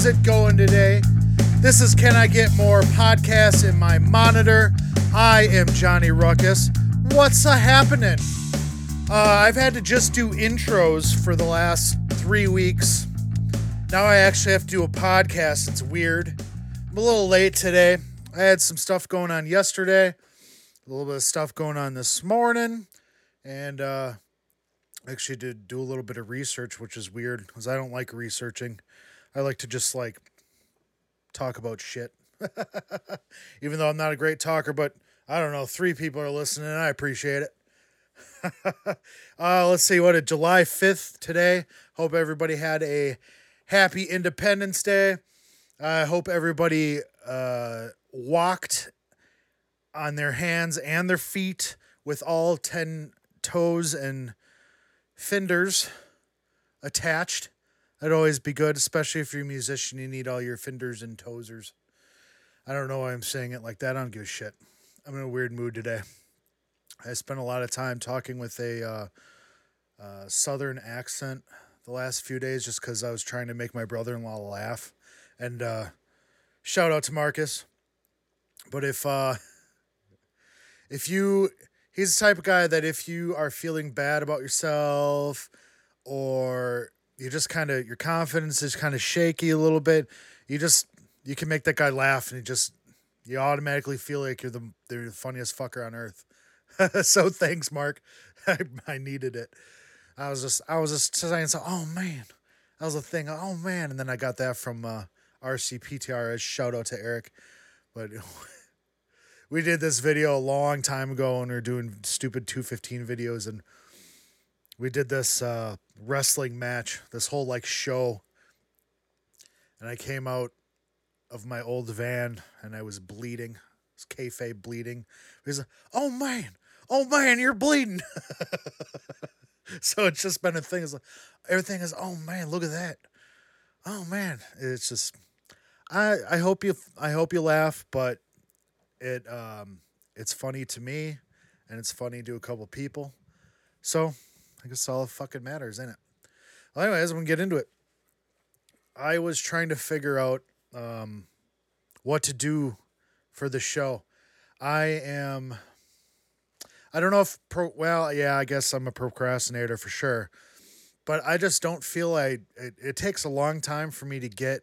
How's it going today? This is Can I Get More podcast in my monitor. I am Johnny Ruckus. What's a happening? Uh, I've had to just do intros for the last three weeks. Now I actually have to do a podcast. It's weird. I'm a little late today. I had some stuff going on yesterday, a little bit of stuff going on this morning, and uh, actually did do a little bit of research, which is weird because I don't like researching. I like to just like talk about shit. Even though I'm not a great talker, but I don't know, three people are listening I appreciate it. uh, let's see what a July 5th today. Hope everybody had a happy Independence Day. I hope everybody uh, walked on their hands and their feet with all 10 toes and fenders attached. That'd always be good, especially if you're a musician. You need all your fenders and toesers. I don't know why I'm saying it like that. I don't give a shit. I'm in a weird mood today. I spent a lot of time talking with a uh, uh, southern accent the last few days just because I was trying to make my brother in law laugh. And uh, shout out to Marcus. But if uh, if you he's the type of guy that if you are feeling bad about yourself or you just kind of your confidence is kind of shaky a little bit, you just you can make that guy laugh and you just you automatically feel like you're the you're the funniest fucker on earth. so thanks, Mark. I, I needed it. I was just I was just saying so. Oh man, that was a thing. Oh man, and then I got that from uh, RCPTRS. Shout out to Eric, but we did this video a long time ago, and we were doing stupid two fifteen videos, and we did this uh, wrestling match, this whole like show, and I came out of my old van and I was bleeding. It's kayfabe bleeding. He's like, "Oh man, oh man, you're bleeding." so it's just been a thing. It's like everything is, "Oh man, look at that." Oh man, it's just. I I hope you I hope you laugh, but it um it's funny to me, and it's funny to a couple people. So I guess all fucking matters, isn't it? Well, anyways, I'm gonna get into it. I was trying to figure out um, what to do for the show. I am. I don't know if pro. Well, yeah, I guess I'm a procrastinator for sure, but I just don't feel like it, it takes a long time for me to get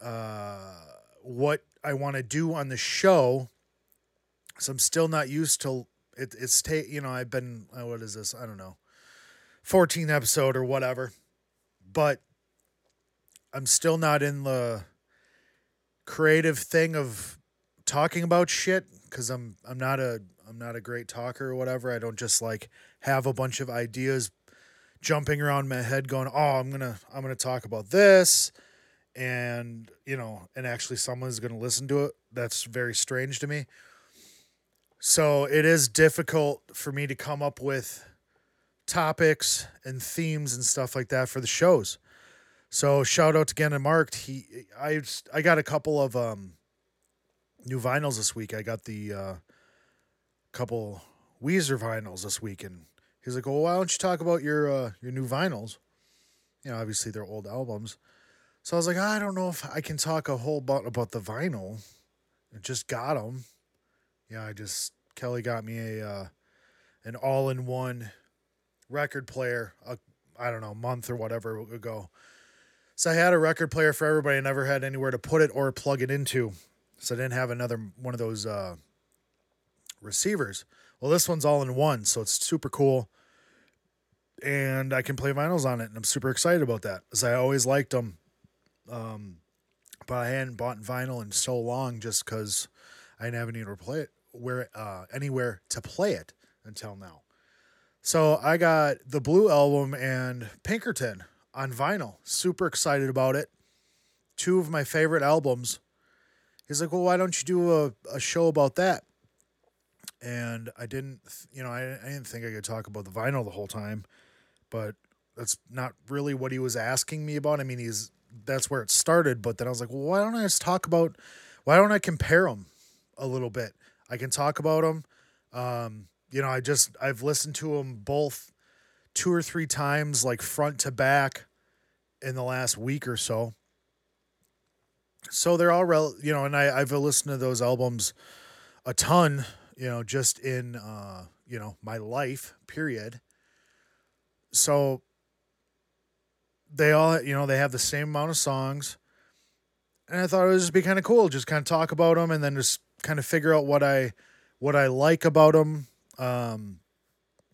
uh, what I want to do on the show. So I'm still not used to it. It's take you know I've been uh, what is this? I don't know, 14th episode or whatever, but I'm still not in the creative thing of talking about shit because I'm I'm not a I'm not a great talker or whatever. I don't just like have a bunch of ideas jumping around my head going, "Oh, I'm going to I'm going to talk about this." And, you know, and actually someone's going to listen to it. That's very strange to me. So, it is difficult for me to come up with topics and themes and stuff like that for the shows. So shout out to Mark. He I I got a couple of um new vinyls this week. I got the uh couple Weezer vinyls this week and he's like, "Well, why don't you talk about your uh your new vinyls?" You know, obviously they're old albums. So I was like, I don't know if I can talk a whole bunch about the vinyl. I just got them. Yeah, I just Kelly got me a uh an all-in-one record player a I don't know, month or whatever ago. So I had a record player for everybody. I never had anywhere to put it or plug it into. So I didn't have another one of those uh, receivers. Well, this one's all in one, so it's super cool. And I can play vinyls on it, and I'm super excited about that because I always liked them. Um, but I hadn't bought vinyl in so long just because I didn't have anywhere to play it, where uh, anywhere to play it until now. So I got the Blue album and Pinkerton on vinyl. Super excited about it. Two of my favorite albums. He's like, well, why don't you do a, a show about that? And I didn't, you know, I, I didn't think I could talk about the vinyl the whole time, but that's not really what he was asking me about. I mean, he's that's where it started, but then I was like, well, why don't I just talk about, why don't I compare them a little bit? I can talk about them. Um, you know, I just I've listened to them both two or three times, like front to back, in the last week or so. So they're all rel, you know, and I I've listened to those albums a ton, you know, just in uh, you know, my life, period. So they all, you know, they have the same amount of songs. And I thought it would just be kind of cool, just kind of talk about them and then just kind of figure out what I what I like about them. Um,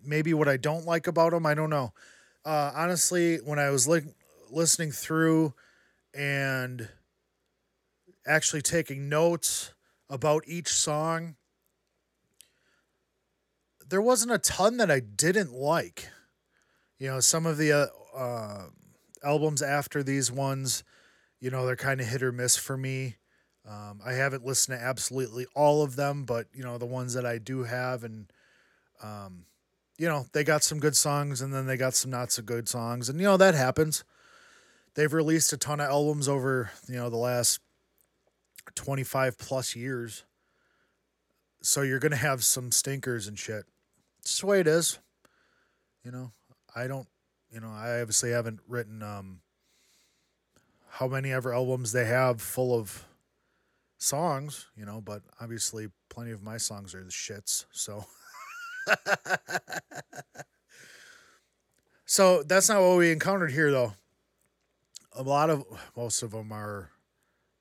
maybe what I don't like about them. I don't know. Uh, honestly, when I was li- listening through and actually taking notes about each song, there wasn't a ton that I didn't like. You know, some of the uh, uh, albums after these ones, you know, they're kind of hit or miss for me. Um, I haven't listened to absolutely all of them, but you know, the ones that I do have, and um, you know, they got some good songs, and then they got some not so good songs, and you know that happens. They've released a ton of albums over you know the last twenty five plus years, so you're gonna have some stinkers and shit. It's the way it is. You know, I don't. You know, I obviously haven't written um, how many ever albums they have full of songs, you know, but obviously plenty of my songs are the shits. So So that's not what we encountered here though. A lot of most of them are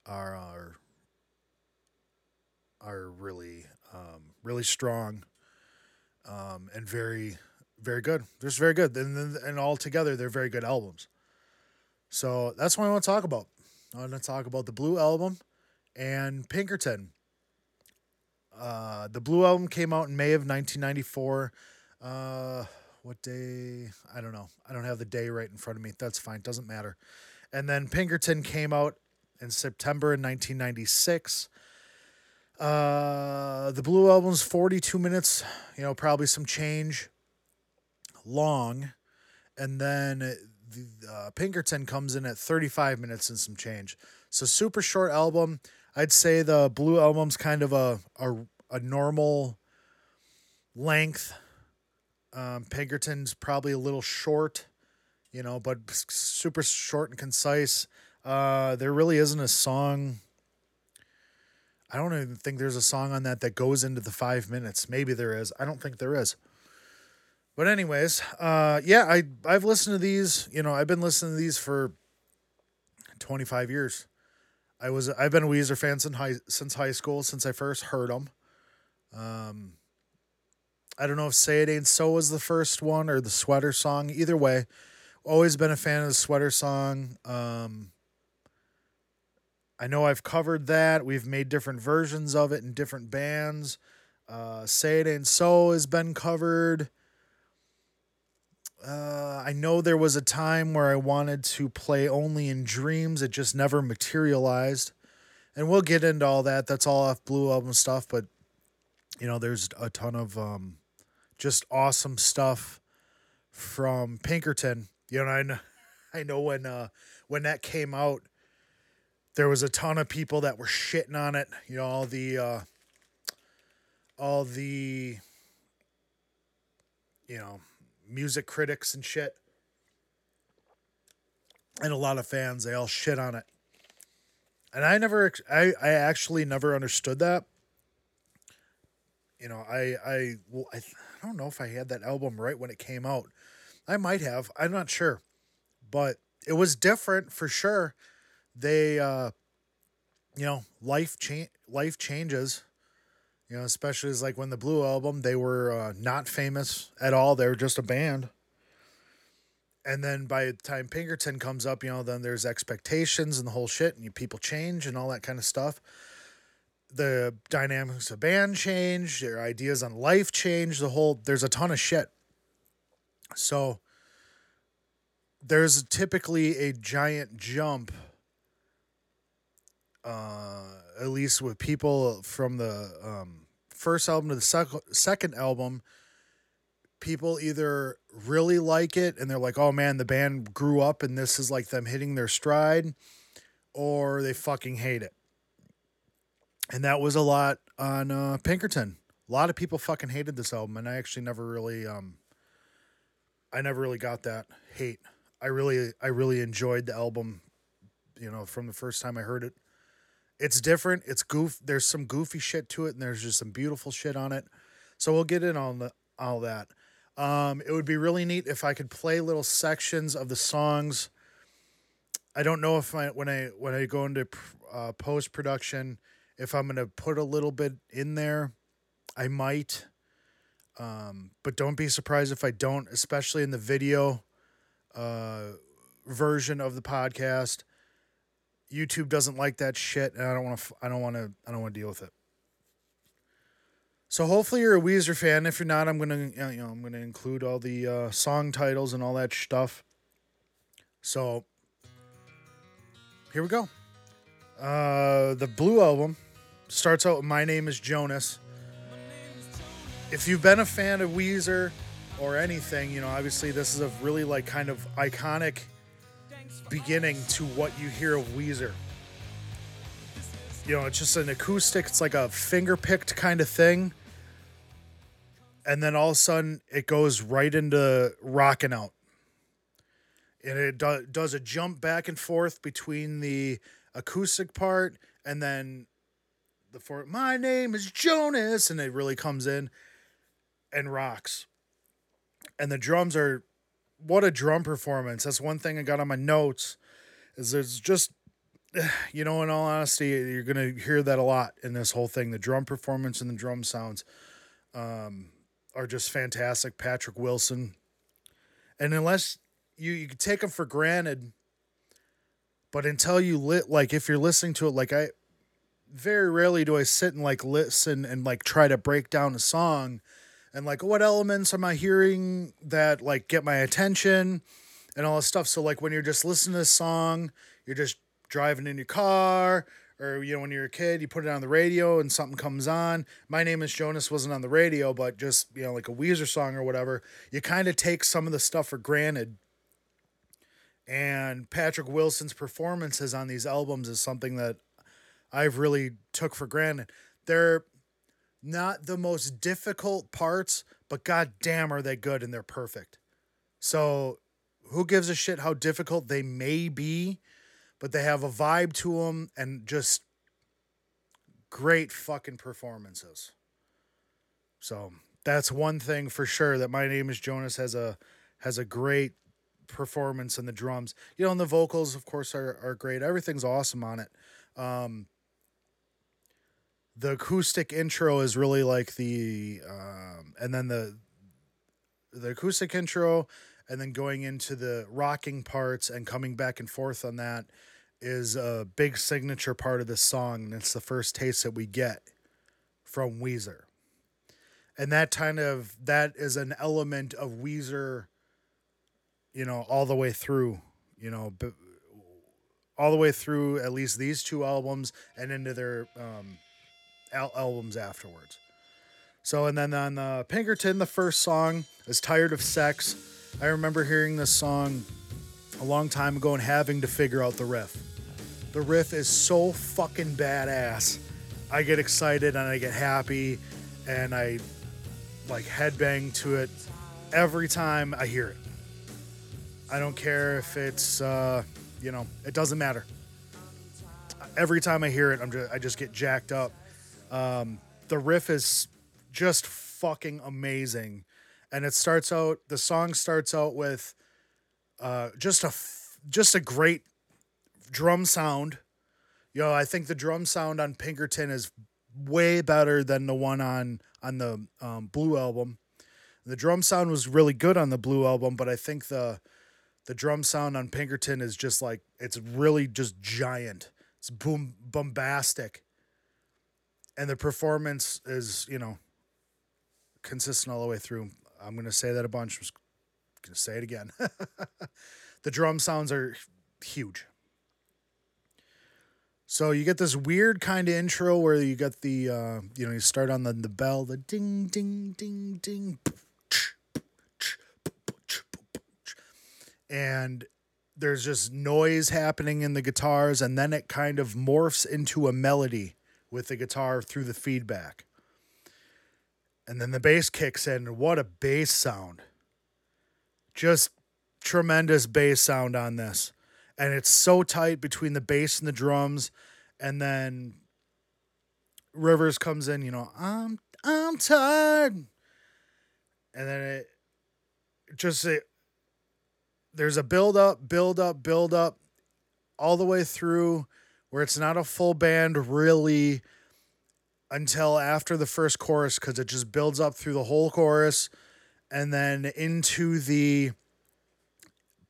are are are really um, really strong um, and very very good. They're just very good, and and all together they're very good albums. So that's what I want to talk about. I want to talk about the Blue album and Pinkerton. Uh, the Blue album came out in May of 1994. Uh, what day? I don't know. I don't have the day right in front of me. That's fine. Doesn't matter. And then Pinkerton came out in September in 1996. Uh, the Blue album's 42 minutes, you know, probably some change long. And then the, uh, Pinkerton comes in at 35 minutes and some change. So super short album. I'd say the Blue album's kind of a a, a normal length. Um, Pinkerton's probably a little short, you know, but super short and concise. Uh, there really isn't a song. I don't even think there's a song on that that goes into the five minutes. Maybe there is. I don't think there is. But anyways, uh, yeah, I I've listened to these. You know, I've been listening to these for twenty five years. I was I've been a Weezer fan since high since high school since I first heard them. Um, I don't know if "Say It Ain't So" was the first one or the Sweater song. Either way, always been a fan of the Sweater song. Um, I know I've covered that. We've made different versions of it in different bands. Uh, "Say It Ain't So" has been covered. Uh, I know there was a time where I wanted to play only in dreams. It just never materialized. And we'll get into all that. That's all off Blue Album stuff. But, you know, there's a ton of um, just awesome stuff from Pinkerton. You know, I know, I know when uh, when that came out, there was a ton of people that were shitting on it. You know, all the uh, all the you know music critics and shit. And a lot of fans, they all shit on it. And I never, I, I actually never understood that. You know, I, I, well, I, I don't know if I had that album right when it came out. I might have. I'm not sure. But it was different for sure. They, uh, you know, life change, life changes you know, especially as like when the Blue album, they were uh, not famous at all. They were just a band. And then by the time Pinkerton comes up, you know, then there's expectations and the whole shit, and you, people change and all that kind of stuff. The dynamics of band change, their ideas on life change. The whole there's a ton of shit. So there's typically a giant jump uh, at least with people from the um, first album to the sec- second album, people either really like it and they're like, oh man, the band grew up and this is like them hitting their stride, or they fucking hate it. And that was a lot on uh, Pinkerton. A lot of people fucking hated this album, and I actually never really, um, I never really got that hate. I really I really enjoyed the album. You know, from the first time I heard it, it's different. It's goof. There's some goofy shit to it, and there's just some beautiful shit on it. So we'll get in on the, all that. Um, it would be really neat if I could play little sections of the songs. I don't know if I when I when I go into uh, post production if I'm gonna put a little bit in there. I might, um, but don't be surprised if I don't, especially in the video uh, version of the podcast. YouTube doesn't like that shit, and I don't want to. I don't want to. I don't want to deal with it. So hopefully you're a Weezer fan. If you're not, I'm gonna you know I'm gonna include all the uh, song titles and all that stuff. So here we go. Uh, the Blue album starts out with "My Name Is Jonas." If you've been a fan of Weezer or anything, you know obviously this is a really like kind of iconic beginning to what you hear of Weezer. You know, it's just an acoustic. It's like a finger picked kind of thing and then all of a sudden it goes right into rocking out and it do- does a jump back and forth between the acoustic part and then the for my name is jonas and it really comes in and rocks and the drums are what a drum performance. That's one thing i got on my notes is there's just you know in all honesty you're gonna hear that a lot in this whole thing. The drum performance and the drum sounds um, are just fantastic. Patrick Wilson, and unless you you take them for granted, but until you lit like if you're listening to it, like I very rarely do I sit and like listen and like try to break down a song and like what elements am I hearing that like get my attention and all this stuff. So like when you're just listening to a song, you're just driving in your car or you know when you're a kid you put it on the radio and something comes on. My name is jonas wasn't on the radio but just you know like a weezer song or whatever you kind of take some of the stuff for granted. And patrick wilson's performances on these albums is something that i've really took for granted. They're not the most difficult parts but god damn are they good and they're perfect so who gives a shit how difficult they may be but they have a vibe to them and just great fucking performances. So that's one thing for sure that my name is Jonas has a has a great performance in the drums. You know, and the vocals of course are are great. Everything's awesome on it. Um the acoustic intro is really like the um and then the the acoustic intro and then going into the rocking parts and coming back and forth on that is a big signature part of this song, and it's the first taste that we get from Weezer. And that kind of that is an element of Weezer, you know, all the way through, you know, all the way through at least these two albums and into their um, al- albums afterwards. So, and then on uh, Pinkerton, the first song is Tired of Sex. I remember hearing this song a long time ago and having to figure out the riff. The riff is so fucking badass. I get excited and I get happy and I like headbang to it every time I hear it. I don't care if it's, uh, you know, it doesn't matter. Every time I hear it, I'm just, I just get jacked up. Um, the riff is just fucking amazing, and it starts out. The song starts out with uh, just a just a great drum sound. You know, I think the drum sound on Pinkerton is way better than the one on on the um, Blue album. The drum sound was really good on the Blue album, but I think the the drum sound on Pinkerton is just like it's really just giant. It's boom bombastic. And the performance is, you know, consistent all the way through. I'm going to say that a bunch. I'm going to say it again. the drum sounds are huge. So you get this weird kind of intro where you get the uh, you know you start on the the bell the ding ding ding ding and there's just noise happening in the guitars and then it kind of morphs into a melody with the guitar through the feedback. And then the bass kicks in. What a bass sound. Just tremendous bass sound on this. And it's so tight between the bass and the drums. And then Rivers comes in, you know, I'm I'm tired. And then it just it, there's a build up, build up, build up all the way through where it's not a full band really until after the first chorus because it just builds up through the whole chorus and then into the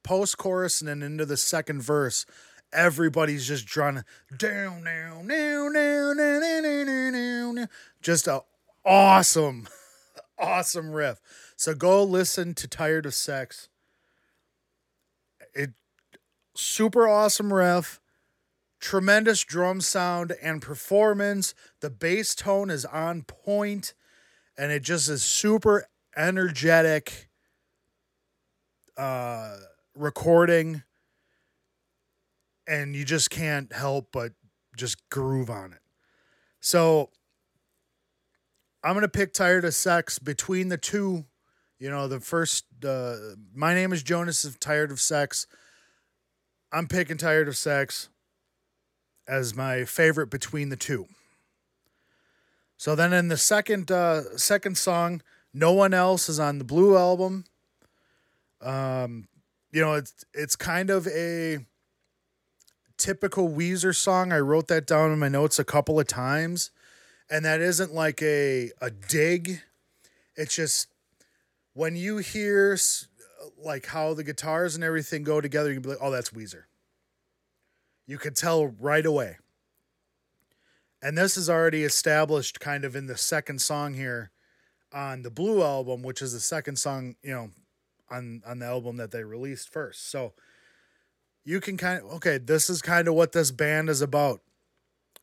post chorus and then into the second verse. Everybody's just drawn down, down, down, down, down. Just a awesome, awesome riff. So go listen to Tired of Sex. It super awesome riff tremendous drum sound and performance. The bass tone is on point, and it just is super energetic uh, recording. And you just can't help but just groove on it. So I'm gonna pick "Tired of Sex" between the two. You know, the first. Uh, my name is Jonas. Of Tired of Sex. I'm picking "Tired of Sex." As my favorite between the two. So then in the second uh, second song, no one else is on the Blue album. Um, you know, it's it's kind of a typical Weezer song. I wrote that down in my notes a couple of times, and that isn't like a a dig. It's just when you hear like how the guitars and everything go together, you can be like, "Oh, that's Weezer." You could tell right away. And this is already established kind of in the second song here on the Blue album, which is the second song, you know, on on the album that they released first. So you can kind of okay, this is kind of what this band is about.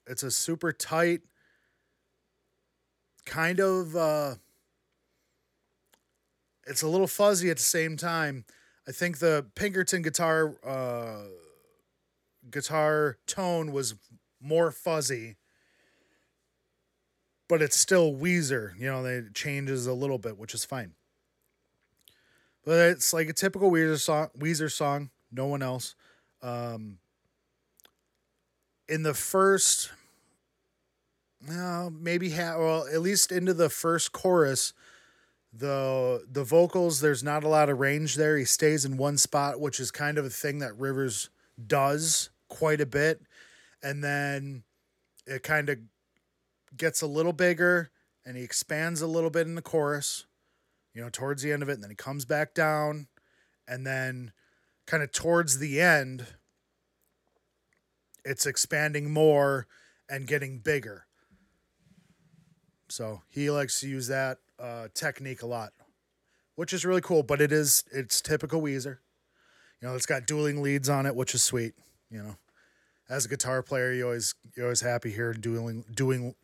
It's a super tight kind of uh it's a little fuzzy at the same time. I think the Pinkerton guitar uh guitar tone was more fuzzy, but it's still Weezer. You know, it changes a little bit, which is fine. But it's like a typical Weezer song. Weezer song. No one else. Um, in the first, no, maybe ha- well, at least into the first chorus, the the vocals there's not a lot of range there. He stays in one spot, which is kind of a thing that Rivers does quite a bit. And then it kind of gets a little bigger and he expands a little bit in the chorus, you know, towards the end of it. And then he comes back down. And then kind of towards the end, it's expanding more and getting bigger. So he likes to use that uh, technique a lot, which is really cool. But it is it's typical Weezer. You know, it's got dueling leads on it, which is sweet. You know, as a guitar player, you always you're always happy hearing dueling doing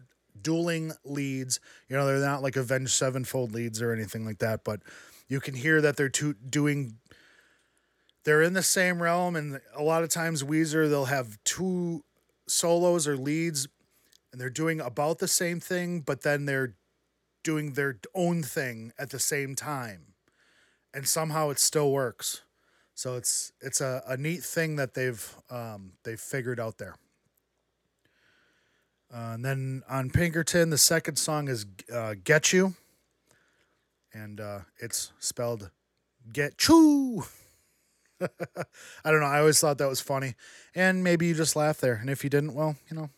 dueling leads. You know, they're not like Avenged Sevenfold leads or anything like that, but you can hear that they're two, doing. They're in the same realm, and a lot of times Weezer they'll have two solos or leads, and they're doing about the same thing, but then they're doing their own thing at the same time, and somehow it still works. So it's it's a, a neat thing that they've um, they've figured out there. Uh, and then on Pinkerton, the second song is uh, "Getchoo," and uh, it's spelled "Getchoo." I don't know. I always thought that was funny, and maybe you just laugh there. And if you didn't, well, you know,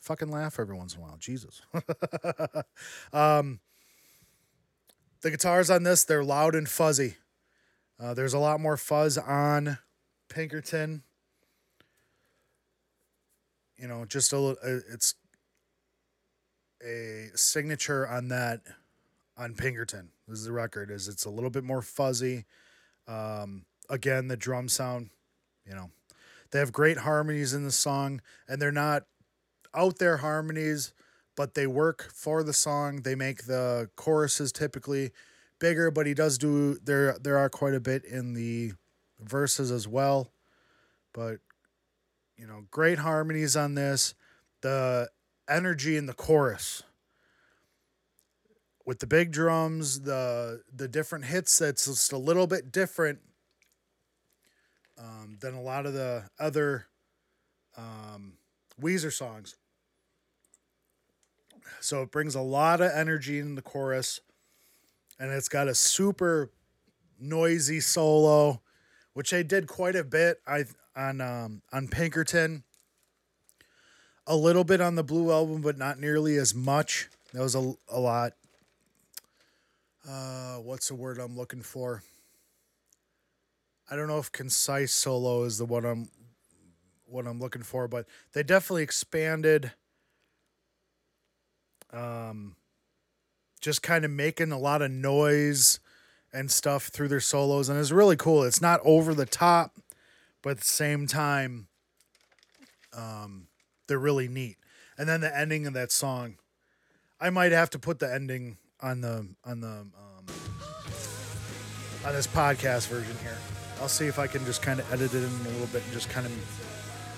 fucking laugh every once in a while. Jesus. um, the guitars on this they're loud and fuzzy. Uh, there's a lot more fuzz on Pinkerton. You know, just a little. Uh, it's a signature on that on Pinkerton. This is the record. Is it's a little bit more fuzzy. Um, again, the drum sound. You know, they have great harmonies in the song, and they're not out there harmonies, but they work for the song. They make the choruses typically bigger, but he does do there. There are quite a bit in the verses as well, but you know, great harmonies on this. The energy in the chorus. with the big drums, the the different hits. That's just a little bit different um, than a lot of the other um, Weezer songs. So it brings a lot of energy in the chorus, and it's got a super noisy solo, which they did quite a bit. I on um, on Pinkerton, a little bit on the Blue album, but not nearly as much. That was a a lot. Uh, what's the word I'm looking for? I don't know if concise solo is the one I'm what I'm looking for, but they definitely expanded um just kind of making a lot of noise and stuff through their solos and it's really cool. It's not over the top, but at the same time um they're really neat. And then the ending of that song I might have to put the ending on the on the um on this podcast version here. I'll see if I can just kind of edit it in a little bit and just kind of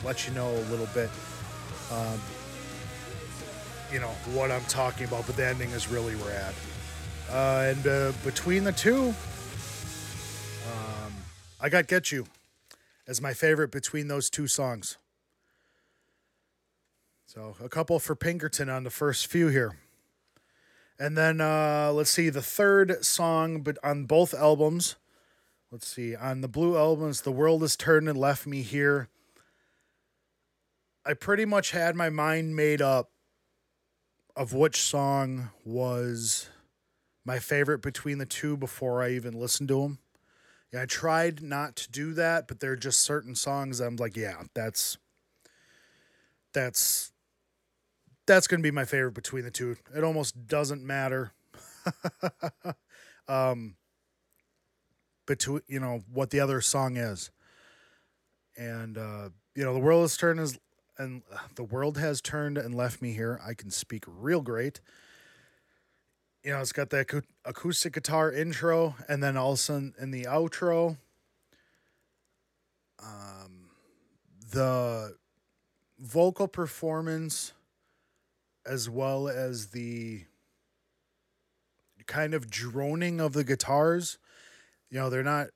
let you know a little bit, um, you know, what I'm talking about. But the ending is really rad. Uh, and uh, between the two, um, I got Getchoo as my favorite between those two songs. So a couple for Pinkerton on the first few here. And then uh, let's see the third song, but on both albums Let's see. On the Blue Albums, The World Has Turned and Left Me Here. I pretty much had my mind made up of which song was my favorite between the two before I even listened to them. Yeah, I tried not to do that, but there are just certain songs I'm like, yeah, that's that's that's to be my favorite between the two. It almost doesn't matter. um between you know what the other song is and uh you know the world has turned as and the world has turned and left me here. I can speak real great. You know it's got the acoustic guitar intro and then also in the outro um the vocal performance as well as the kind of droning of the guitars. You know, they're not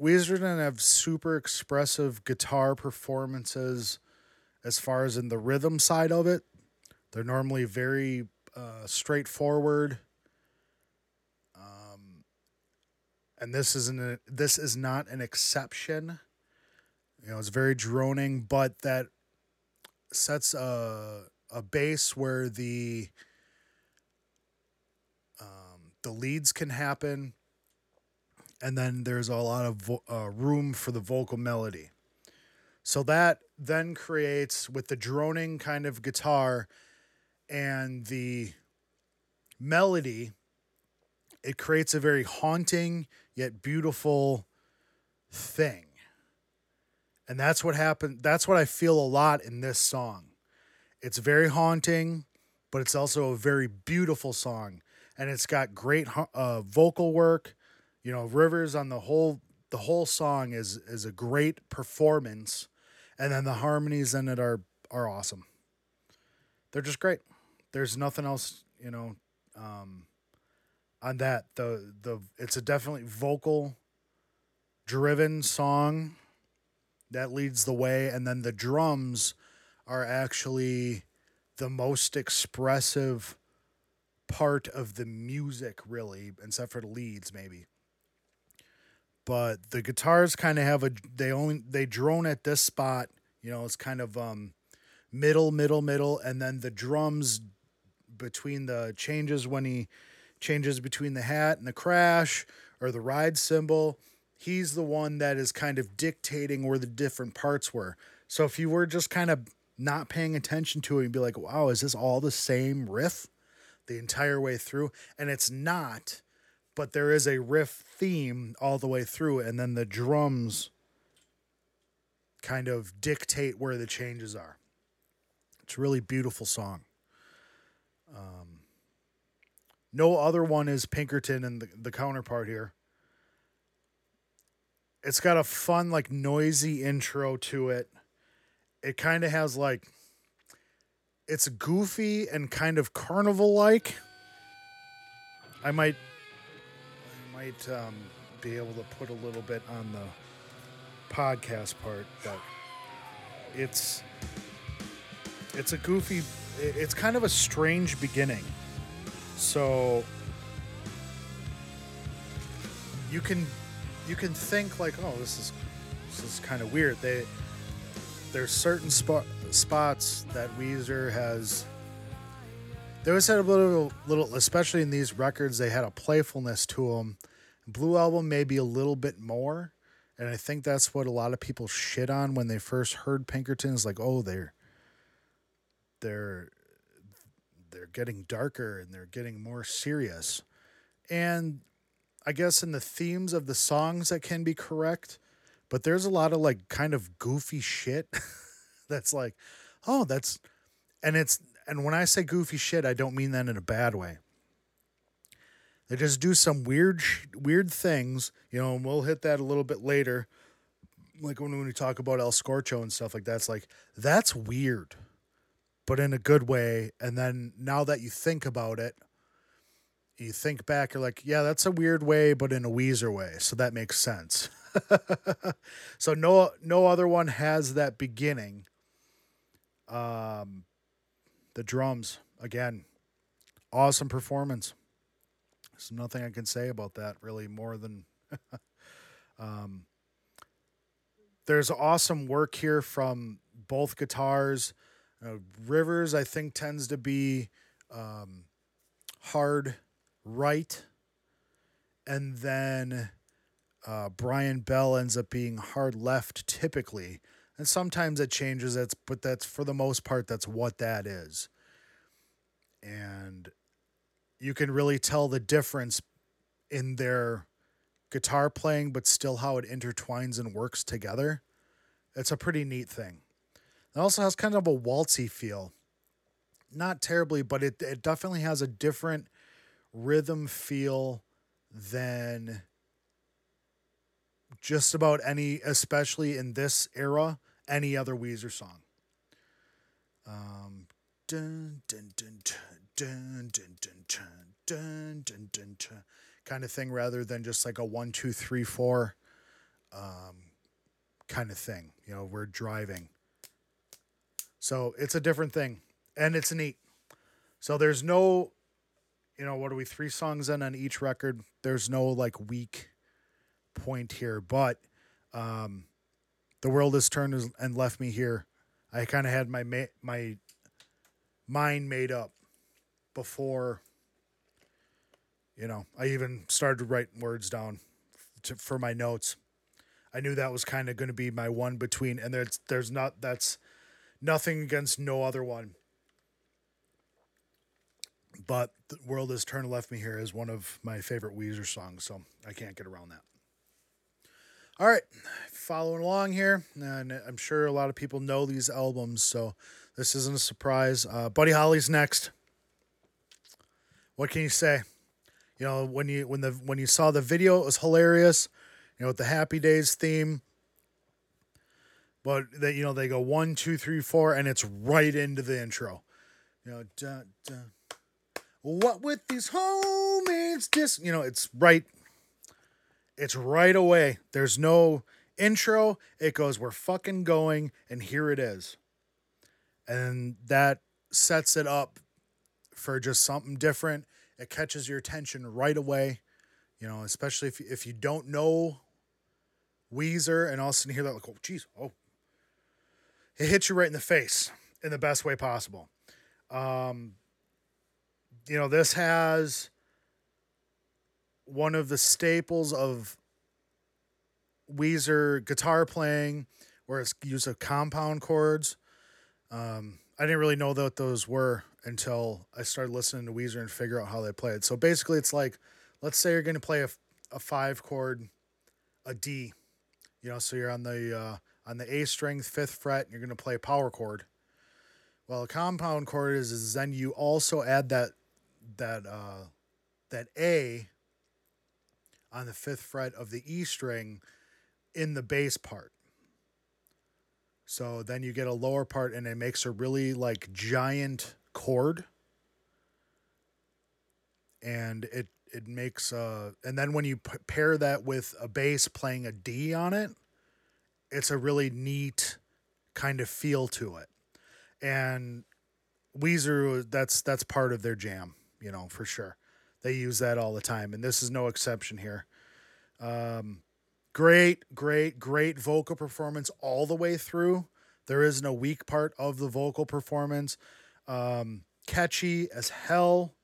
Weezer don't have super expressive guitar performances as far as in the rhythm side of it. They're normally very uh, straightforward. Um, and this isn't a, this is not an exception. You know, it's very droning, but that sets a a base where the um, the leads can happen and then there's a lot of vo- uh, room for the vocal melody. So that then creates with the droning kind of guitar and the melody, it creates a very haunting yet beautiful thing. And that's what happened. That's what I feel a lot in this song. It's very haunting, but it's also a very beautiful song. And it's got great uh, vocal work you know, Rivers on the whole the whole song is is a great performance, and then the harmonies in it are are awesome. They're just great. There's nothing else, you know, um, on that. The the it's a definitely vocal driven song that leads the way, and then the drums are actually the most expressive part of the music, really, except for the leads, maybe but the guitars kind of have a they only they drone at this spot you know it's kind of um middle middle middle and then the drums between the changes when he changes between the hat and the crash or the ride cymbal he's the one that is kind of dictating where the different parts were. So if you were just kind of not paying attention to it you'd be like wow is this all the same riff the entire way through? And it's not but there is a riff theme all the way through, and then the drums kind of dictate where the changes are. It's a really beautiful song. Um, no other one is Pinkerton and the, the counterpart here. It's got a fun, like noisy intro to it. It kind of has like, it's goofy and kind of carnival like I might might um, be able to put a little bit on the podcast part, but it's it's a goofy it's kind of a strange beginning. So you can you can think like, oh, this is this is kind of weird. They there's certain spot, spots that Weezer has. They always had a little, little, especially in these records, they had a playfulness to them. Blue Album maybe a little bit more, and I think that's what a lot of people shit on when they first heard Pinkerton. Is like, oh, they're they're they're getting darker and they're getting more serious, and I guess in the themes of the songs that can be correct, but there's a lot of like kind of goofy shit that's like, oh, that's and it's and when I say goofy shit, I don't mean that in a bad way. They just do some weird weird things, you know, and we'll hit that a little bit later. Like when, when we talk about El Scorcho and stuff like that, it's like that's weird, but in a good way. And then now that you think about it, you think back, you're like, yeah, that's a weird way, but in a Weezer way. So that makes sense. so no no other one has that beginning. Um the drums, again, awesome performance. There's nothing I can say about that really more than um there's awesome work here from both guitars. Uh, Rivers, I think, tends to be um, hard right. And then uh, Brian Bell ends up being hard left typically. And sometimes it changes, that's, but that's for the most part, that's what that is. And you can really tell the difference in their guitar playing, but still how it intertwines and works together. It's a pretty neat thing. It also has kind of a waltzy feel. Not terribly, but it, it definitely has a different rhythm feel than just about any, especially in this era, any other Weezer song. Um, dun, dun, dun, dun, dun, dun, dun, dun, dun, dun, kind of thing, rather than just like a one, two, three, four um, kind of thing. You know, we're driving. So it's a different thing, and it's neat. So there's no you know, what are we, three songs in on each record? There's no like weak point here, but um, the world has turned and left me here. I kind of had my ma- my mind made up before, you know, I even started writing words down to, for my notes. I knew that was kind of going to be my one between, and there's there's not that's nothing against no other one but the world has turned left me here is one of my favorite Weezer songs, so I can't get around that. All right, following along here, and I'm sure a lot of people know these albums, so this isn't a surprise. Uh, Buddy Holly's next. What can you say? You know, when you when the when you saw the video, it was hilarious. You know, with the Happy Days theme. But that you know they go one, two, three, four, and it's right into the intro. You know, what with these homies just you know it's right it's right away. There's no intro. It goes we're fucking going and here it is. And that sets it up for just something different. It catches your attention right away you know especially if, if you don't know Weezer and all of a sudden hear that like oh geez oh. It hits you right in the face in the best way possible. Um you know, this has one of the staples of Weezer guitar playing, where it's use of compound chords. Um, I didn't really know what those were until I started listening to Weezer and figure out how they play it. So basically, it's like, let's say you're going to play a, a five chord, a D, you know, so you're on the uh, on the A string, fifth fret, and you're going to play a power chord. Well, a compound chord is, is then you also add that that uh, that A on the fifth fret of the E string in the bass part. So then you get a lower part and it makes a really like giant chord. And it it makes a and then when you p- pair that with a bass playing a D on it, it's a really neat kind of feel to it. And Weezer that's that's part of their jam, you know, for sure. They use that all the time and this is no exception here. Um great, great, great vocal performance all the way through. There isn't a weak part of the vocal performance. Um, catchy as hell.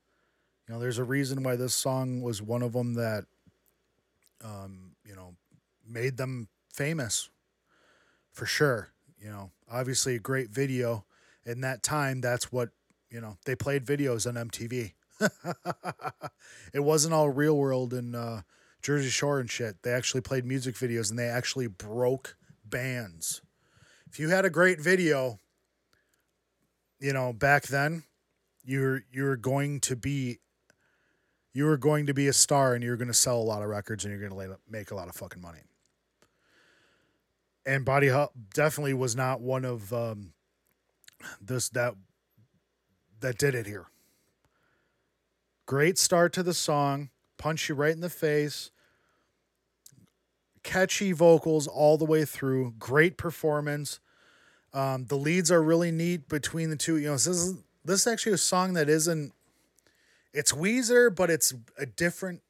You know, there's a reason why this song was one of them that, um, you know, made them famous for sure. You know, obviously a great video. In that time, that's what, you know, they played videos on MTV. it wasn't all real world and, uh, Jersey Shore and shit. They actually played music videos and they actually broke bands. If you had a great video, you know, back then, you're you're going to be you were going to be a star and you're going to sell a lot of records and you're going to make a lot of fucking money. And Buddy Holly definitely was not one of um, this that that did it here. Great start to the song punch you right in the face. Catchy vocals all the way through. Great performance. Um, the leads are really neat between the two. You know, this is this is actually a song that isn't. It's Weezer, but it's a different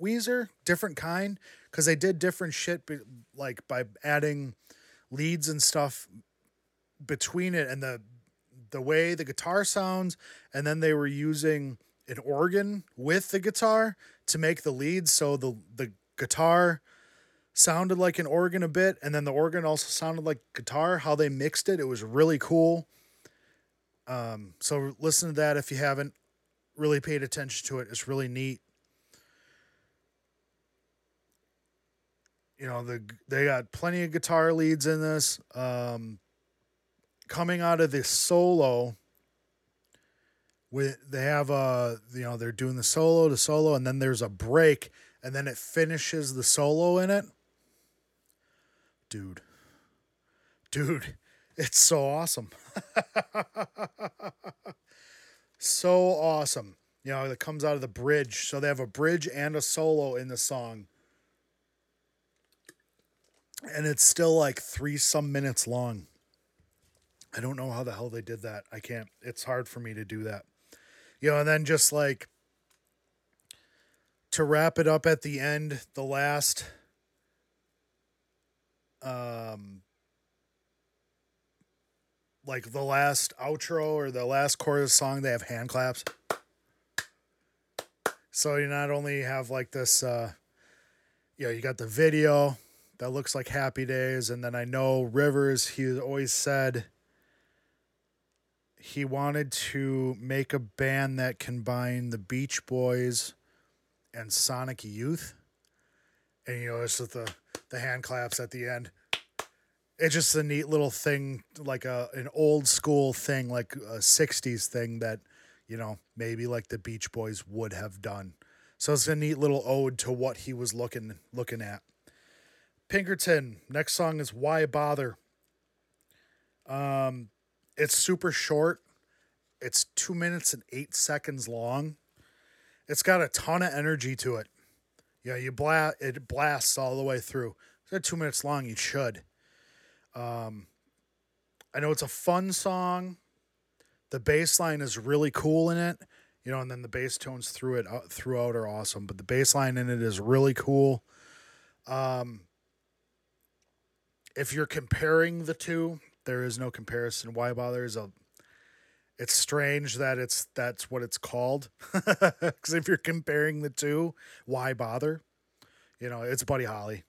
Weezer, different kind, because they did different shit, like by adding leads and stuff between it, and the the way the guitar sounds, and then they were using an organ with the guitar to make the leads so the the guitar sounded like an organ a bit and then the organ also sounded like guitar how they mixed it. It was really cool. Um, so listen to that if you haven't really paid attention to it. It's really neat. You know the they got plenty of guitar leads in this. Um, coming out of the solo with they have a you know they're doing the solo to solo and then there's a break and then it finishes the solo in it. Dude. Dude it's so awesome. So awesome. You know it comes out of the bridge. So they have a bridge and a solo in the song. And it's still like three some minutes long. I don't know how the hell they did that. I can't it's hard for me to do that you know, and then just like to wrap it up at the end, the last um like the last outro or the last chorus song they have hand claps. So you not only have like this uh you know you got the video that looks like happy days and then i know rivers he always said he wanted to make a band that combined the Beach Boys and Sonic Youth. And you know, it's with the the hand claps at the end. It's just a neat little thing, like a an old school thing, like a '60s thing that you know maybe like the Beach Boys would have done. So it's a neat little ode to what he was looking looking at. Pinkerton. Next song is "Why Bother." Um, it's super short. It's two minutes and eight seconds long. It's got a ton of energy to it. Yeah, you blast it blasts all the way through. It's two minutes long. You should. Um, I know it's a fun song. The bass line is really cool in it, you know, and then the bass tones through it uh, throughout are awesome. But the bass line in it is really cool. Um, if you're comparing the two, there is no comparison. Why bother is a it's strange that it's that's what it's called. Because if you're comparing the two why bother? You know it's buddy holly.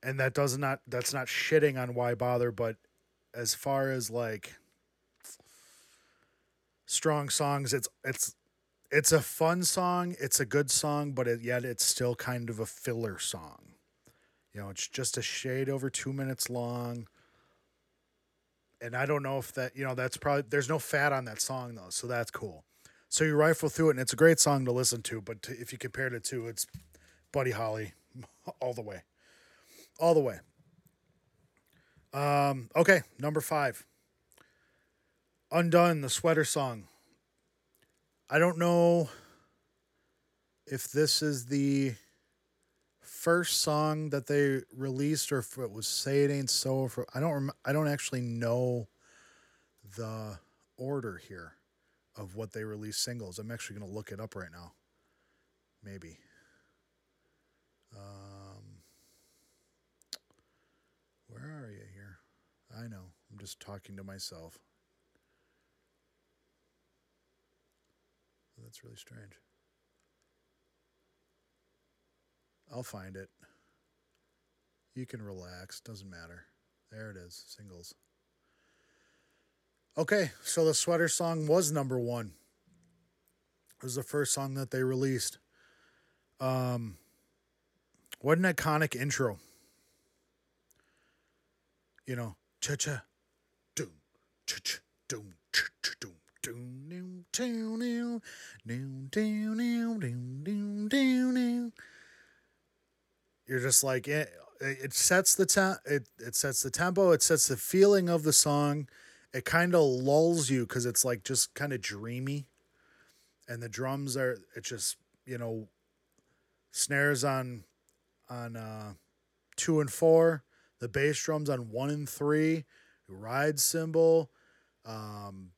And that does not that's not shitting on why bother but as far as like strong songs it's it's it's a fun song it's a good song but it, yet it's still kind of a filler song. You know it's just a shade over two minutes long and I don't know if that you know that's probably there's no fat on that song though, so that's cool. So you rifle through it, and it's a great song to listen to. But to, if you compared it to, it's Buddy Holly all the way, all the way. Um, okay, number five. Undone, the sweater song. I don't know if this is the first song that they released or if it was Say It Ain't So. I don't rem- I don't actually know the order here of what they released singles. I'm actually going to look it up right now. Maybe. Um, where are you here? I know. I'm just talking to myself. That's really strange. I'll find it. You can relax. Doesn't matter. There it is. Singles. Okay, so the sweater song was number one. It was the first song that they released. Um, what an iconic intro. You know, cha cha, doom, cha cha, doom, cha cha, doom, doom, doom, doom, doom, doom, doom, doom, doom, doom, doom. You're just like it. It sets the te- it it sets the tempo. It sets the feeling of the song. It kind of lulls you because it's like just kind of dreamy, and the drums are. it's just you know, snares on, on uh, two and four. The bass drums on one and three. Ride cymbal, um,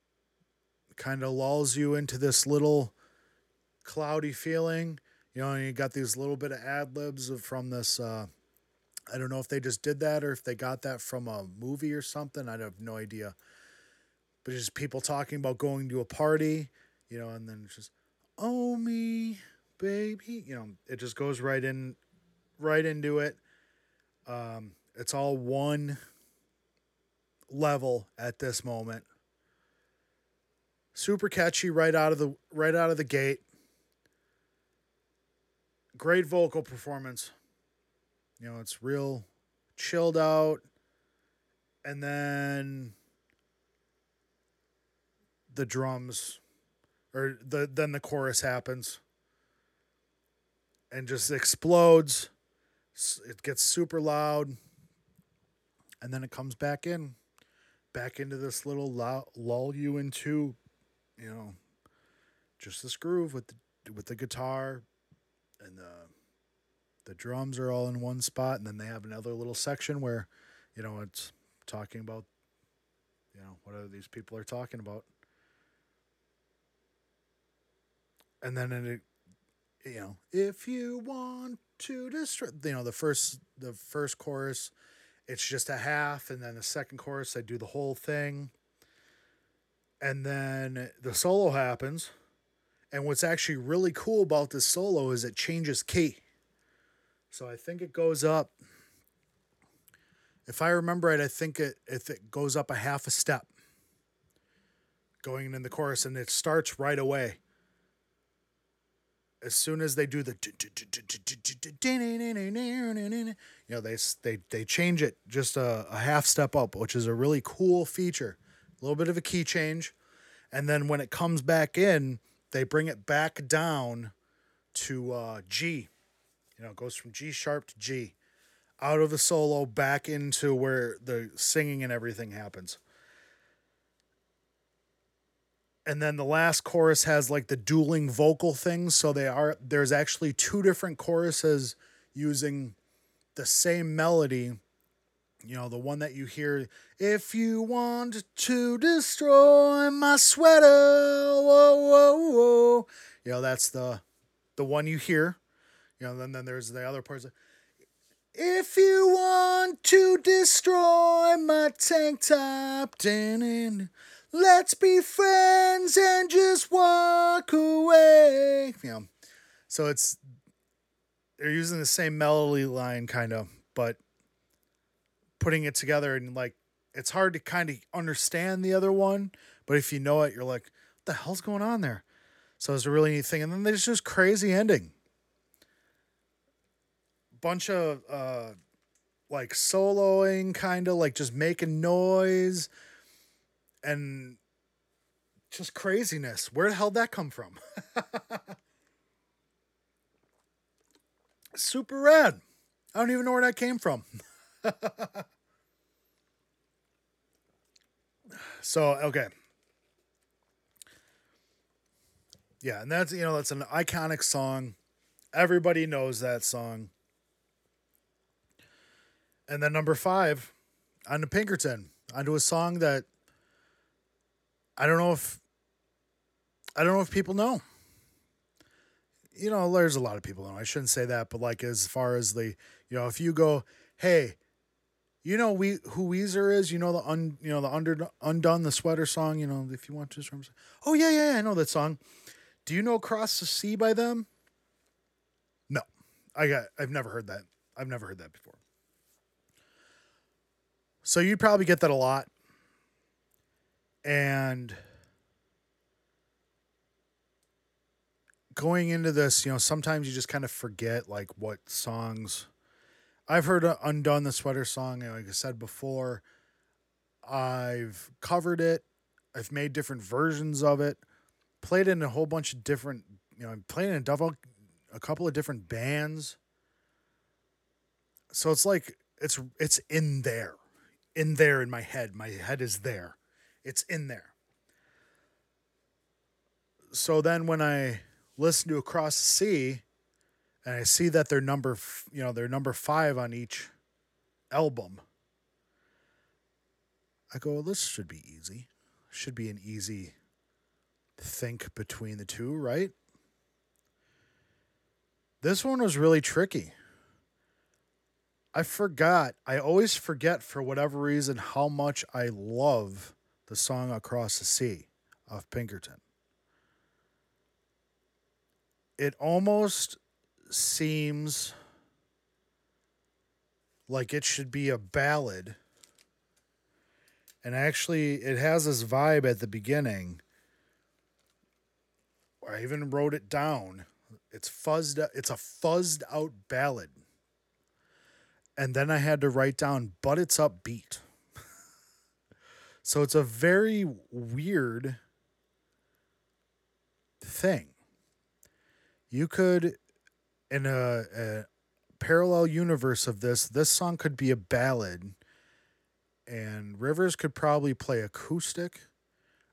kind of lulls you into this little cloudy feeling you know, you got these little bit of ad libs from this. Uh, I don't know if they just did that or if they got that from a movie or something. I have no idea. But just people talking about going to a party, you know, and then it's just, oh me, baby, you know, it just goes right in, right into it. Um, it's all one level at this moment. Super catchy right out of the right out of the gate great vocal performance. You know, it's real chilled out. And then the drums or the then the chorus happens and just explodes. It gets super loud. And then it comes back in, back into this little lull you into, you know, just this groove with the, with the guitar, and the the drums are all in one spot, and then they have another little section where, you know, it's talking about, you know, what are these people are talking about, and then it, you know, if you want to destroy, you know, the first the first chorus, it's just a half, and then the second chorus I do the whole thing, and then the solo happens and what's actually really cool about this solo is it changes key. So I think it goes up. If I remember right, I think it if it goes up a half a step going in the chorus and it starts right away. As soon as they do the you know they they they change it just a, a half step up, which is a really cool feature. A little bit of a key change. And then when it comes back in, they bring it back down to uh, G. You know, it goes from G sharp to G, out of the solo back into where the singing and everything happens. And then the last chorus has like the dueling vocal things, so they are there's actually two different choruses using the same melody you know, the one that you hear, if you want to destroy my sweater, whoa, whoa, whoa. You know, that's the the one you hear. You know, then, then there's the other parts. If you want to destroy my tank top, then let's be friends and just walk away. You know, so it's they're using the same melody line, kind of, but putting it together and like it's hard to kind of understand the other one, but if you know it, you're like, what the hell's going on there? So it's a really neat thing. And then there's just crazy ending. Bunch of uh like soloing kind of like just making noise and just craziness. Where the hell did that come from? Super rad. I don't even know where that came from. so okay. Yeah, and that's you know that's an iconic song. Everybody knows that song. And then number five, on to Pinkerton, onto a song that I don't know if I don't know if people know. You know, there's a lot of people know. I shouldn't say that, but like as far as the, you know, if you go, hey, you know we who Weezer is, you know the un, you know the under undone the sweater song, you know if you want to. Oh yeah, yeah, yeah, I know that song. Do you know Across the Sea by them? No, I got. I've never heard that. I've never heard that before. So you probably get that a lot, and going into this, you know, sometimes you just kind of forget like what songs. I've heard uh, Undone the Sweater song, like I said before. I've covered it. I've made different versions of it. Played in a whole bunch of different, you know, I played in a double, a couple of different bands. So it's like it's it's in there, in there in my head. My head is there. It's in there. So then when I listen to Across the Sea, and I see that they're number, you know, they're number five on each album. I go, well, this should be easy. Should be an easy think between the two, right? This one was really tricky. I forgot. I always forget for whatever reason how much I love the song Across the Sea of Pinkerton it almost seems like it should be a ballad. And actually, it has this vibe at the beginning. I even wrote it down. It's fuzzed. It's a fuzzed out ballad. And then I had to write down, but it's upbeat. so it's a very weird thing you could in a, a parallel universe of this this song could be a ballad and rivers could probably play acoustic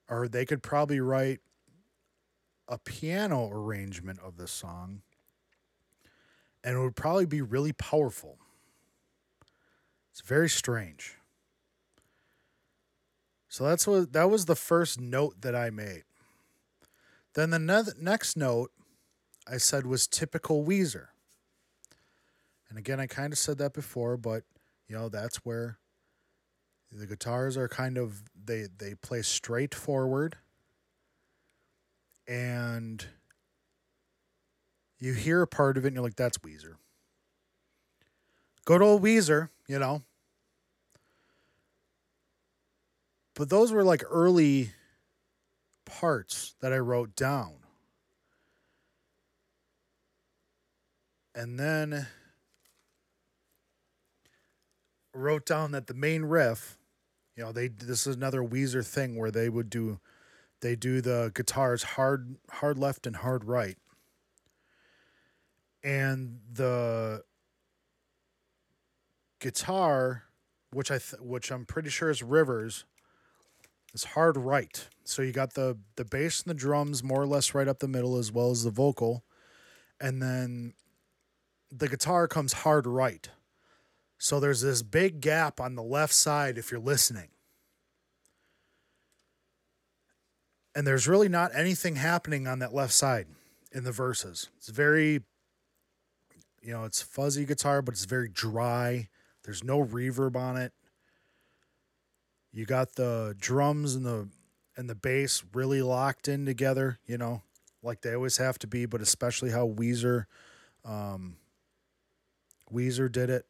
or they could probably write a piano arrangement of this song and it would probably be really powerful. It's very strange. So that's what that was the first note that i made. Then the ne- next note I said was typical Weezer. And again, I kind of said that before, but you know, that's where the guitars are kind of they they play straight forward and you hear a part of it and you're like, that's Weezer. Good old Weezer, you know. But those were like early parts that I wrote down. And then wrote down that the main riff, you know, they this is another Weezer thing where they would do they do the guitars hard hard left and hard right. And the guitar, which I th- which I'm pretty sure is Rivers, is hard right. So you got the the bass and the drums more or less right up the middle as well as the vocal. And then the guitar comes hard right. So there's this big gap on the left side if you're listening. And there's really not anything happening on that left side in the verses. It's very, you know, it's fuzzy guitar, but it's very dry. There's no reverb on it. You got the drums and the and the bass really locked in together, you know, like they always have to be, but especially how Weezer um, Weezer did it.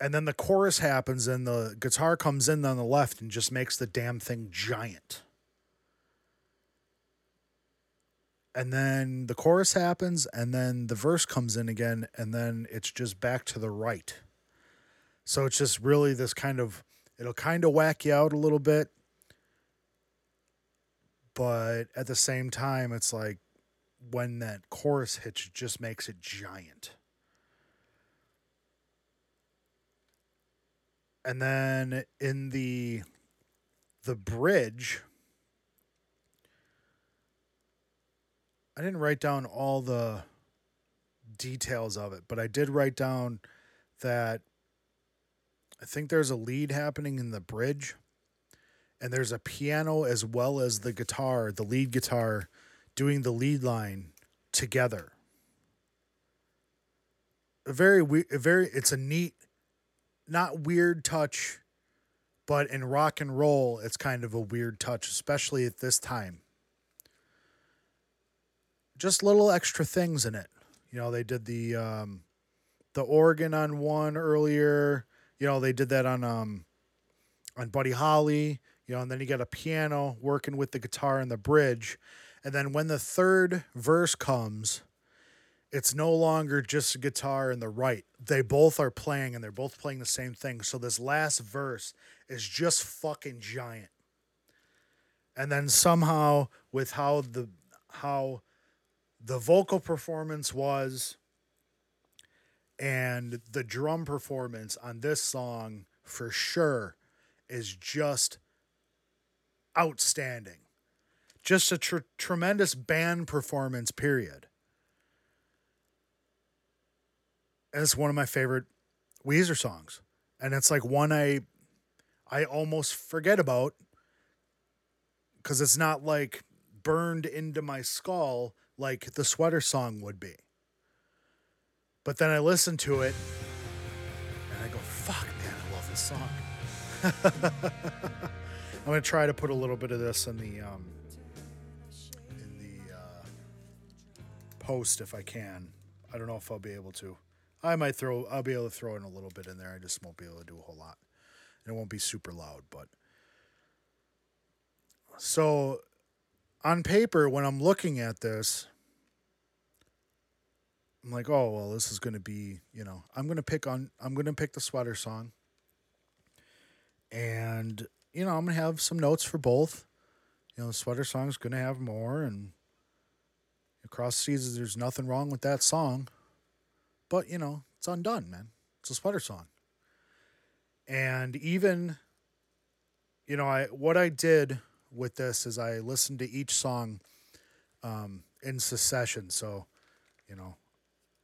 And then the chorus happens and the guitar comes in on the left and just makes the damn thing giant. And then the chorus happens and then the verse comes in again and then it's just back to the right. So it's just really this kind of it'll kind of whack you out a little bit. But at the same time, it's like when that chorus hits, it just makes it giant. And then in the the bridge I didn't write down all the details of it, but I did write down that I think there's a lead happening in the bridge and there's a piano as well as the guitar, the lead guitar doing the lead line together. A very we a very it's a neat not weird touch, but in rock and roll it's kind of a weird touch, especially at this time. Just little extra things in it. You know, they did the um the organ on one earlier. You know, they did that on um on Buddy Holly, you know, and then you got a piano working with the guitar and the bridge. And then when the third verse comes, it's no longer just a guitar and the right. They both are playing and they're both playing the same thing. So this last verse is just fucking giant. And then somehow with how the how the vocal performance was and the drum performance on this song for sure is just outstanding. Just a tr- tremendous band performance, period. It's one of my favorite Weezer songs. And it's like one I I almost forget about because it's not like burned into my skull like the sweater song would be. But then I listen to it and I go, fuck, man, I love this song. I'm gonna try to put a little bit of this in the um, in the uh, post if I can. I don't know if I'll be able to. I might throw. I'll be able to throw in a little bit in there. I just won't be able to do a whole lot. And it won't be super loud, but so on paper when I'm looking at this, I'm like, oh well, this is going to be, you know, I'm going to pick on, I'm going to pick the sweater song, and you know, I'm going to have some notes for both. You know, sweater song's going to have more, and across seasons, there's nothing wrong with that song, but you know, it's undone, man. It's a sweater song, and even, you know, I what I did with this is I listened to each song um, in succession. So, you know,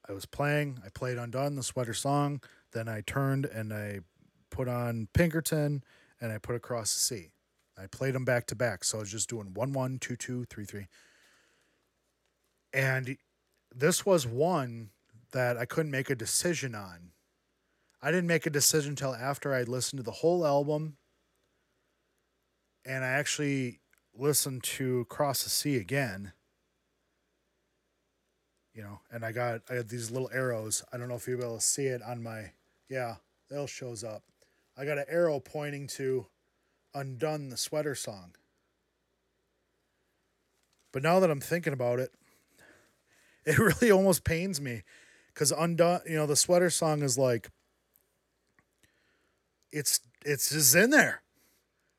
I was playing, I played Undone, the sweater song, then I turned and I put on Pinkerton and I put Across the Sea. I played them back to back. So I was just doing one, one, two, two, three, three. And this was one that I couldn't make a decision on. I didn't make a decision until after I listened to the whole album and I actually listened to Cross the Sea again. You know, and I got I had these little arrows. I don't know if you'll be able to see it on my yeah, that shows up. I got an arrow pointing to Undone the sweater song. But now that I'm thinking about it, it really almost pains me because undone you know the sweater song is like it's it's just in there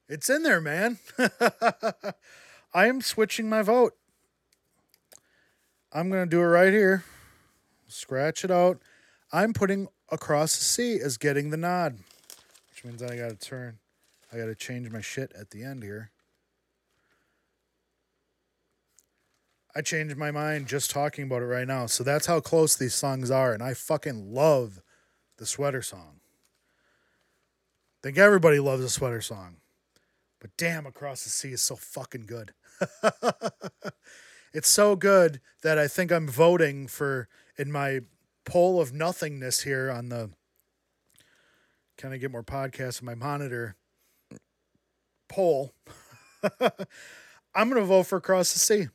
it's in there, man. I am switching my vote. I'm to do it right here. Scratch it out. I'm putting across the sea as getting the nod, which means I got to turn. I got to change my shit at the end here. I changed my mind just talking about it right now. So that's how close these songs are. And I fucking love the sweater song. I think everybody loves a sweater song. But damn, Across the Sea is so fucking good. it's so good that I think I'm voting for in my poll of nothingness here on the can I get more podcasts on my monitor poll. I'm gonna vote for Across the Sea.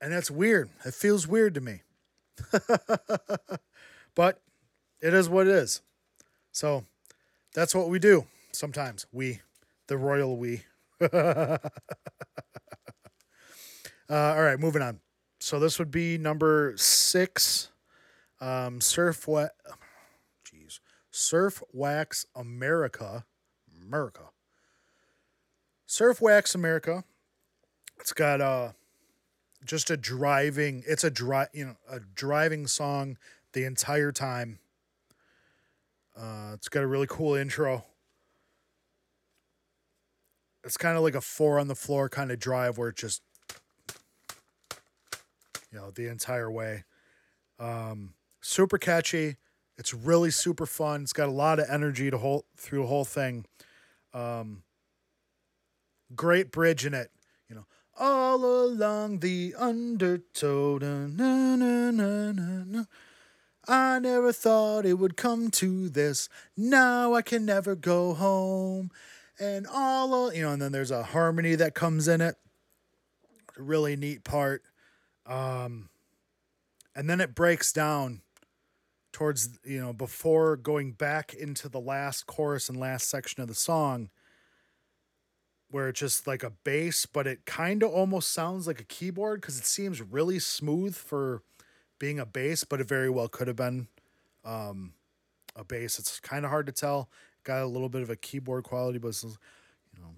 And that's weird. It feels weird to me. but it is what it is. So that's what we do sometimes. We the royal we. uh, all right, moving on. So this would be number six. Um, Surf Wax, jeez, Surf Wax America, America. Surf Wax America. It's got uh just a driving. It's a dri you know a driving song the entire time. Uh, it's got a really cool intro it's kind of like a four on the floor kind of drive where it just you know, the entire way. Um, super catchy. It's really super fun. It's got a lot of energy to hold through the whole thing. Um, great bridge in it. All along the undertow. Na, na, na, na, na. I never thought it would come to this. Now I can never go home. And all, you know, and then there's a harmony that comes in it. A really neat part. Um, and then it breaks down towards, you know, before going back into the last chorus and last section of the song where it's just like a bass, but it kind of almost sounds like a keyboard because it seems really smooth for being a bass, but it very well could have been um, a bass. It's kind of hard to tell. Got a little bit of a keyboard quality, but you know,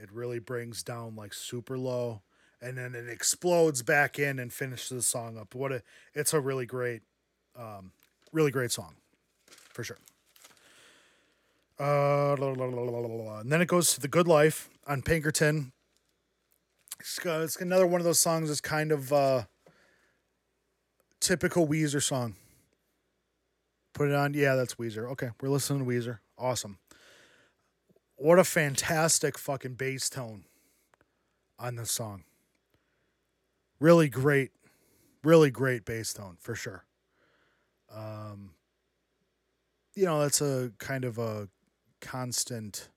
it really brings down like super low, and then it explodes back in and finishes the song up. What a! It's a really great, um, really great song, for sure. Uh, la, la, la, and then it goes to the Good Life on Pinkerton. It's, it's another one of those songs that's kind of uh, typical Weezer song. Put it on. Yeah, that's Weezer. Okay, we're listening to Weezer. Awesome. What a fantastic fucking bass tone on this song. Really great, really great bass tone for sure. Um, you know, that's a kind of a constant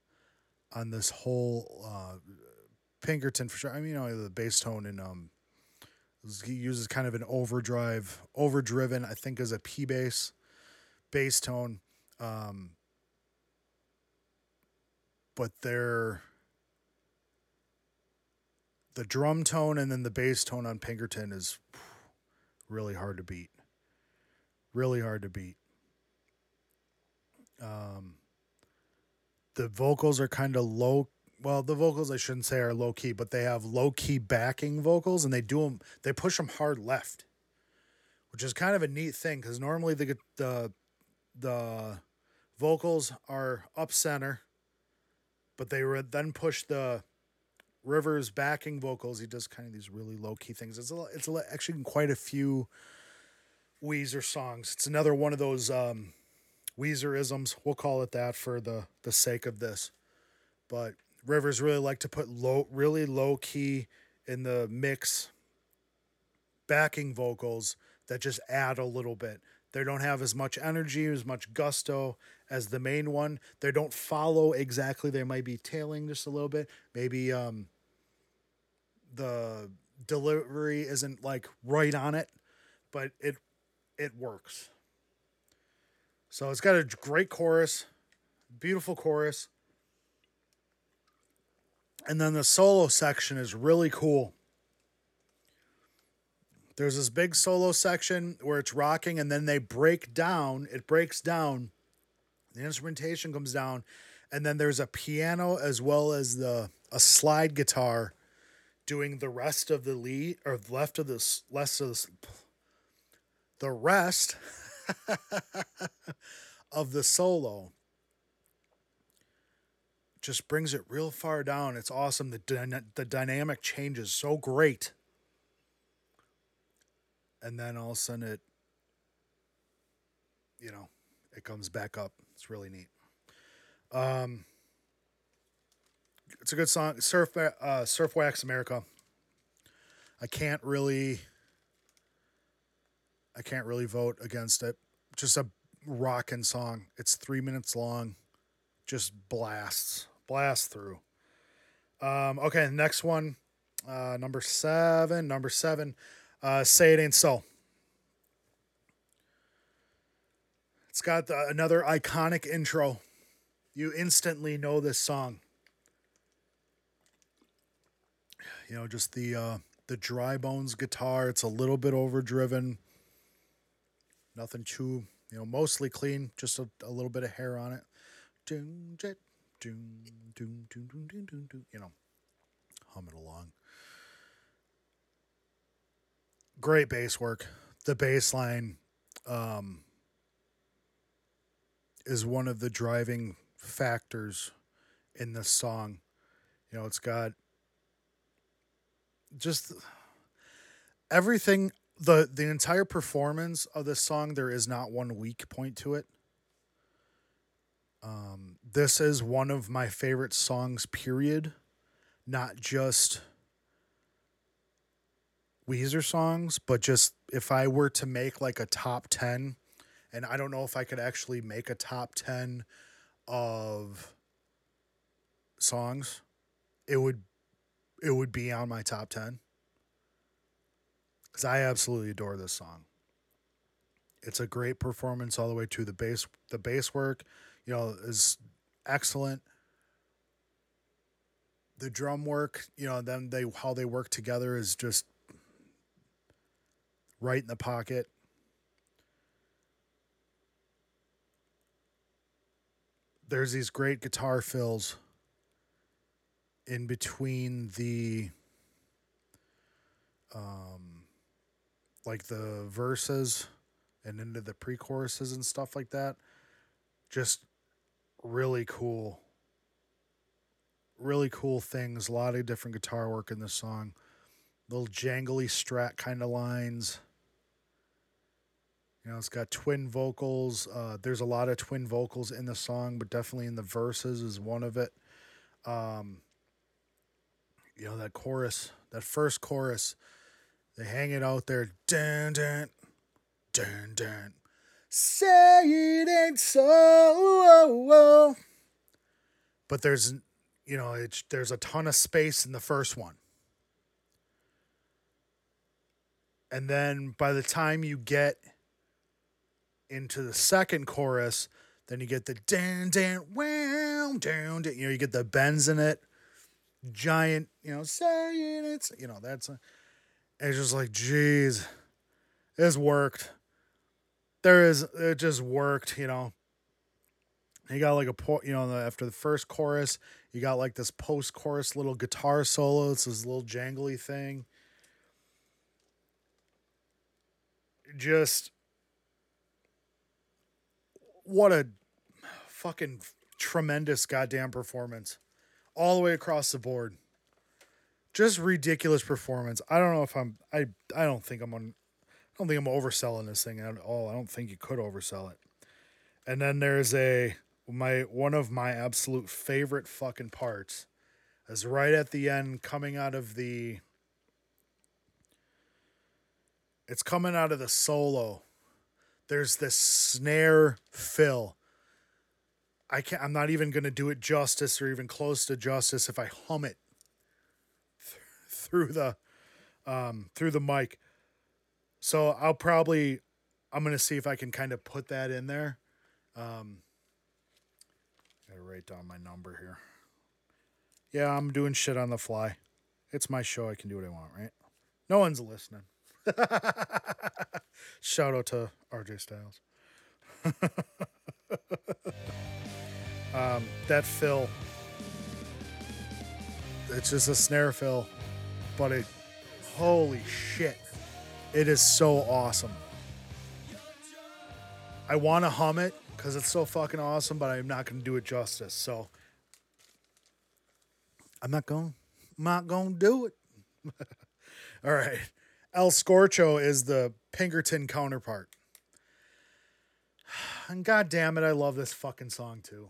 on this whole uh, Pinkerton for sure. I mean, you know, the bass tone and um, he uses kind of an overdrive, overdriven, I think, as a P bass, bass tone. Um, but they're the drum tone and then the bass tone on Pinkerton is really hard to beat. Really hard to beat. Um, the vocals are kind of low well the vocals i shouldn't say are low key but they have low key backing vocals and they do them they push them hard left which is kind of a neat thing because normally the the the vocals are up center but they then push the rivers backing vocals. He does kind of these really low key things. It's a, it's a, actually quite a few weezer songs. It's another one of those um Weezerisms. We'll call it that for the the sake of this. But Rivers really like to put low, really low key in the mix, backing vocals that just add a little bit. They don't have as much energy, as much gusto as the main one. They don't follow exactly. They might be tailing just a little bit. Maybe um, the delivery isn't like right on it, but it it works. So it's got a great chorus, beautiful chorus. And then the solo section is really cool. There's this big solo section where it's rocking, and then they break down. It breaks down. The instrumentation comes down, and then there's a piano as well as the a slide guitar doing the rest of the lead or left of this less of this the rest of the solo just brings it real far down. It's awesome. The, dyna- the dynamic changes so great. And then all of a sudden it, you know, it comes back up. It's really neat. Um, it's a good song. Surf, uh, Surf Wax America. I can't really I can't really vote against it. Just a rocking song. It's three minutes long. Just blasts, blast through. Um, okay, next one, uh, number seven. Number seven, uh, "Say It Ain't So." It's got the, another iconic intro. You instantly know this song. You know, just the uh, the dry bones guitar. It's a little bit overdriven Nothing too, you know, mostly clean, just a, a little bit of hair on it. You know, hum it along. Great bass work. The bass line um, is one of the driving factors in this song. You know, it's got just everything the the entire performance of this song there is not one weak point to it. Um this is one of my favorite songs period. Not just Weezer songs but just if I were to make like a top 10 and I don't know if I could actually make a top 10 of songs it would it would be on my top 10 because I absolutely adore this song. It's a great performance all the way to the bass. The bass work, you know, is excellent. The drum work, you know, then they how they work together is just right in the pocket. There's these great guitar fills in between the um like the verses and into the pre-choruses and stuff like that just really cool. Really cool things a lot of different guitar work in this song. Little jangly strat kind of lines. You know it's got twin vocals uh, there's a lot of twin vocals in the song but definitely in the verses is one of it. Um, you know that chorus that first chorus they hang it out there. Dun, dun, dun, dun. Say it ain't so. Oh, oh. But there's, you know, it's, there's a ton of space in the first one. And then by the time you get into the second chorus, then you get the dan dan wow down, you know, you get the bends in it, giant, you know, saying it's, you know, that's a, it's just like, geez, this worked. There is, it just worked, you know. You got like a, point, you know, after the first chorus, you got like this post chorus little guitar solo. It's this little jangly thing. Just what a fucking tremendous goddamn performance all the way across the board just ridiculous performance. I don't know if I'm I I don't think I'm on I don't think I'm overselling this thing at all. I don't think you could oversell it. And then there's a my one of my absolute favorite fucking parts is right at the end coming out of the it's coming out of the solo. There's this snare fill. I can't I'm not even gonna do it justice or even close to justice if I hum it through the um, through the mic. So I'll probably I'm gonna see if I can kind of put that in there. Um, gotta write down my number here. Yeah, I'm doing shit on the fly. It's my show. I can do what I want, right? No one's listening. Shout out to RJ Styles. um, that fill. It's just a snare fill but it, holy shit, it is so awesome. I want to hum it because it's so fucking awesome, but I'm not going to do it justice. So I'm not going. I'm not going to do it. All right. El Scorcho is the Pinkerton counterpart. And god damn it, I love this fucking song too.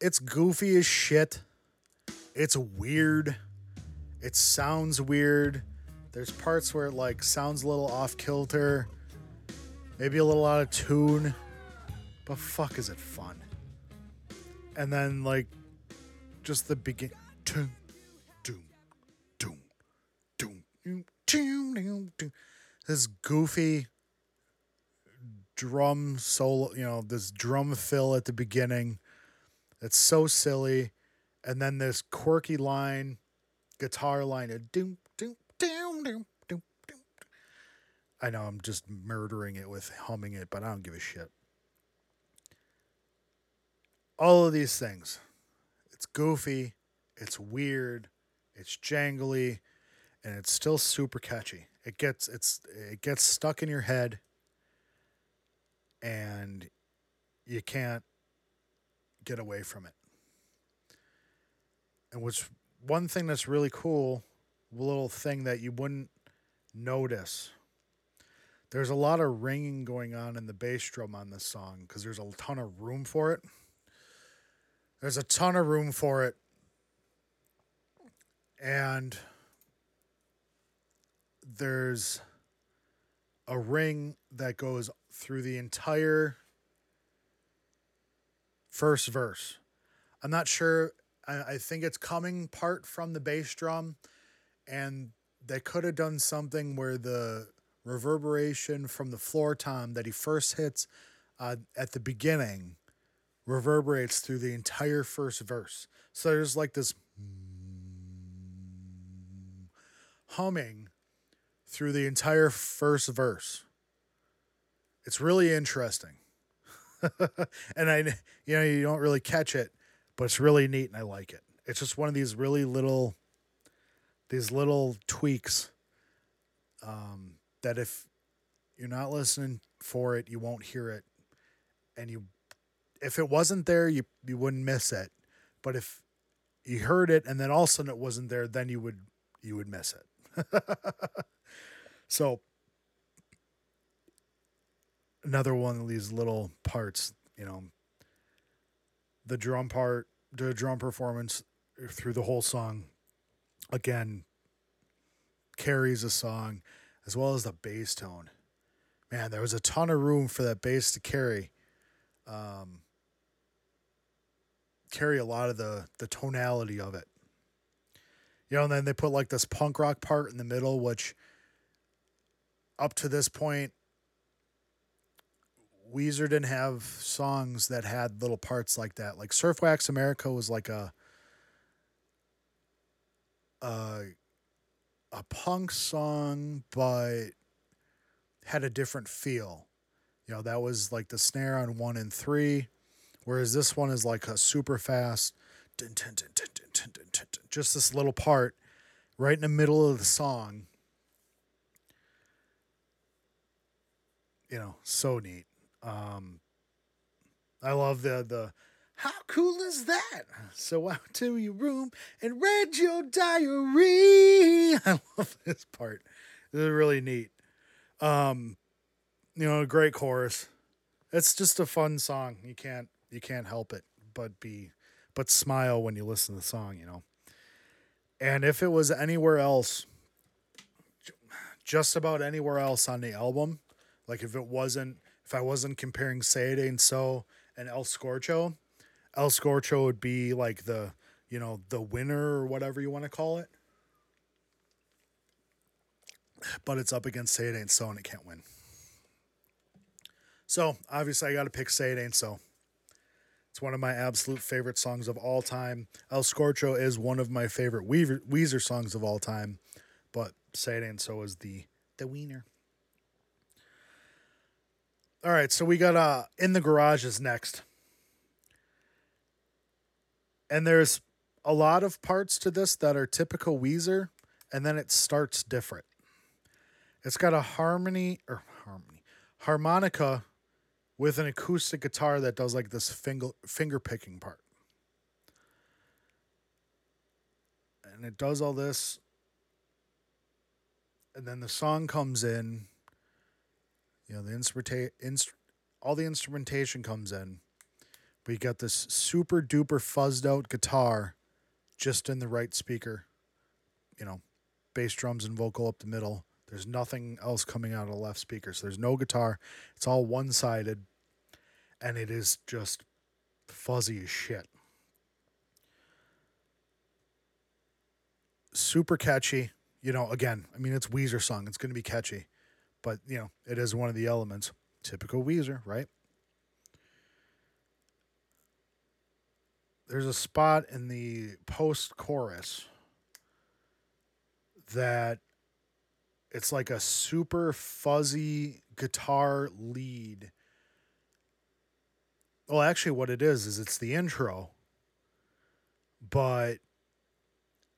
It's goofy as shit. It's weird. It sounds weird. There's parts where it like sounds a little off kilter, maybe a little out of tune, but fuck is it fun. And then like just the begin doom doom doom doom doom doom doom this goofy drum solo, you know, this drum fill at the beginning. It's so silly and then this quirky line, guitar line of doom doom doom doom doom doom. I know I'm just murdering it with humming it, but I don't give a shit. All of these things. It's goofy, it's weird, it's jangly, and it's still super catchy. It gets it's it gets stuck in your head and you can't get away from it. And what's one thing that's really cool, little thing that you wouldn't notice. There's a lot of ringing going on in the bass drum on this song because there's a ton of room for it. There's a ton of room for it. And there's a ring that goes through the entire first verse. I'm not sure. I, I think it's coming part from the bass drum, and they could have done something where the reverberation from the floor tom that he first hits uh, at the beginning reverberates through the entire first verse. So there's like this humming through the entire first verse. It's really interesting. and I you know you don't really catch it, but it's really neat and I like it. It's just one of these really little these little tweaks um, that if you're not listening for it, you won't hear it and you if it wasn't there, you you wouldn't miss it. But if you heard it and then all of a sudden it wasn't there, then you would you would miss it. so another one of these little parts, you know, the drum part, the drum performance through the whole song again carries a song as well as the bass tone. Man, there was a ton of room for that bass to carry. Um, carry a lot of the the tonality of it. You know, and then they put like this punk rock part in the middle, which up to this point, Weezer didn't have songs that had little parts like that. Like Surf Wax America was like a a, a punk song, but had a different feel. You know, that was like the snare on one and three Whereas this one is like a super fast, just this little part right in the middle of the song. You know, so neat. Um, I love the the how cool is that? So out to your room and read your diary. I love this part. This is really neat. Um, you know, a great chorus. It's just a fun song. You can't you can't help it but be but smile when you listen to the song, you know. And if it was anywhere else, just about anywhere else on the album, like if it wasn't, if I wasn't comparing Say It Ain't So and El Scorcho, El Scorcho would be like the, you know, the winner or whatever you want to call it. But it's up against Say It Ain't So and it can't win. So obviously I got to pick Say It Ain't So. It's one of my absolute favorite songs of all time. El Scorcho is one of my favorite Weezer, songs of all time, but Say It Ain't So is the the wiener. All right, so we got uh in the garage is next. And there's a lot of parts to this that are typical Weezer, and then it starts different. It's got a harmony or harmony harmonica with an acoustic guitar that does like this finger finger picking part. And it does all this and then the song comes in you know the instrumenta- inst- all the instrumentation comes in but you got this super duper fuzzed out guitar just in the right speaker you know bass drums and vocal up the middle there's nothing else coming out of the left speaker so there's no guitar it's all one sided and it is just fuzzy as shit. Super catchy. You know, again, I mean, it's Weezer song. It's going to be catchy, but you know, it is one of the elements. Typical Weezer, right? There's a spot in the post chorus that it's like a super fuzzy guitar lead well, actually, what it is is it's the intro, but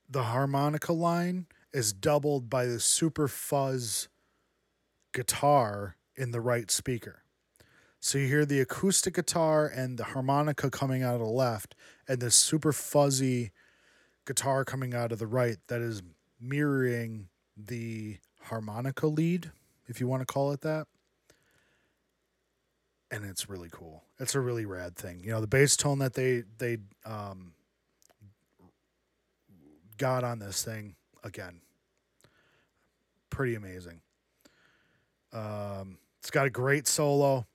the harmonica line is doubled by the super fuzz guitar in the right speaker. So you hear the acoustic guitar and the harmonica coming out of the left, and the super fuzzy guitar coming out of the right that is mirroring the harmonica lead, if you want to call it that. And it's really cool. It's a really rad thing. You know, the bass tone that they they um, got on this thing again, pretty amazing. Um, it's got a great solo.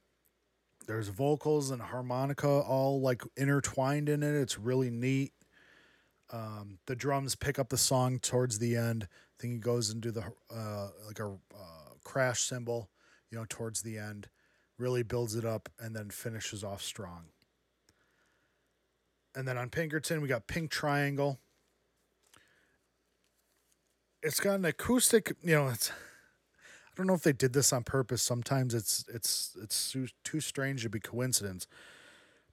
There's vocals and harmonica all like intertwined in it. It's really neat. Um, the drums pick up the song towards the end. I think he goes into the uh, like a uh, crash cymbal, you know, towards the end. Really builds it up and then finishes off strong. And then on Pinkerton, we got Pink Triangle. It's got an acoustic, you know, it's don't know if they did this on purpose. Sometimes it's it's it's too, strange to be coincidence.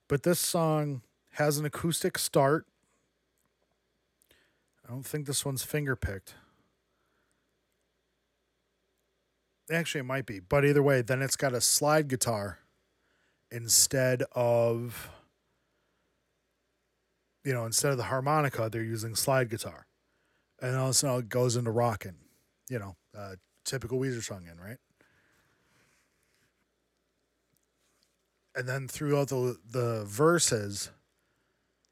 But this song has an acoustic start. I don't think this one's finger picked. Actually, it might be, but either way, then it's got a slide guitar instead of you know instead of the harmonica, they're using slide guitar, and all of a sudden it goes into rocking. You know, uh, typical Weezer song in, right? And then throughout the the verses,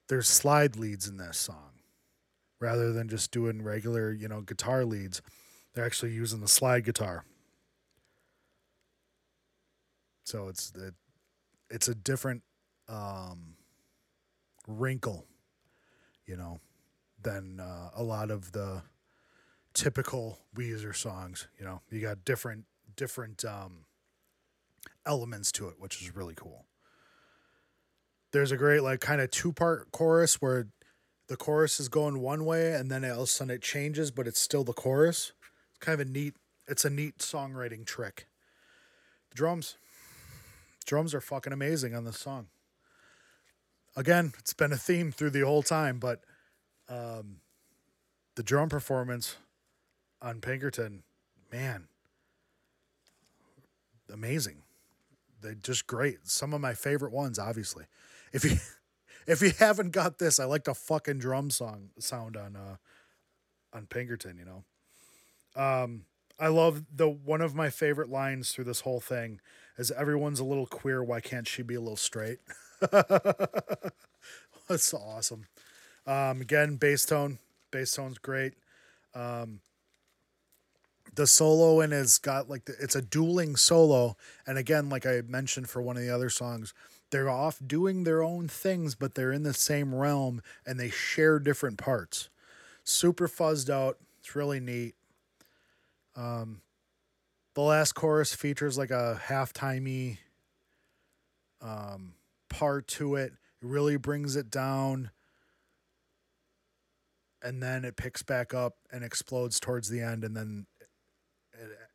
there's slide leads in this song. Rather than just doing regular, you know, guitar leads, they're actually using the slide guitar. So it's it, it's a different um, wrinkle, you know, than uh, a lot of the typical Weezer songs. You know, you got different different um, elements to it, which is really cool. There's a great like kind of two part chorus where the chorus is going one way and then all of a sudden it changes, but it's still the chorus. It's kind of a neat. It's a neat songwriting trick. The drums, drums are fucking amazing on this song. Again, it's been a theme through the whole time, but um, the drum performance on Pinkerton, man, amazing. They're just great. Some of my favorite ones, obviously. If you if you haven't got this, I like the fucking drum song sound on uh on Pinkerton, you know. Um I love the one of my favorite lines through this whole thing is everyone's a little queer, why can't she be a little straight? That's awesome. Um again, bass tone. Bass tone's great. Um the solo and has got like the, it's a dueling solo. And again like i mentioned for one of the other songs they're off doing their own things but they're in the same realm and they share different parts. Super fuzzed out. It's really neat. Um the last chorus features like a halftimey um part to it. It really brings it down. And then it picks back up and explodes towards the end and then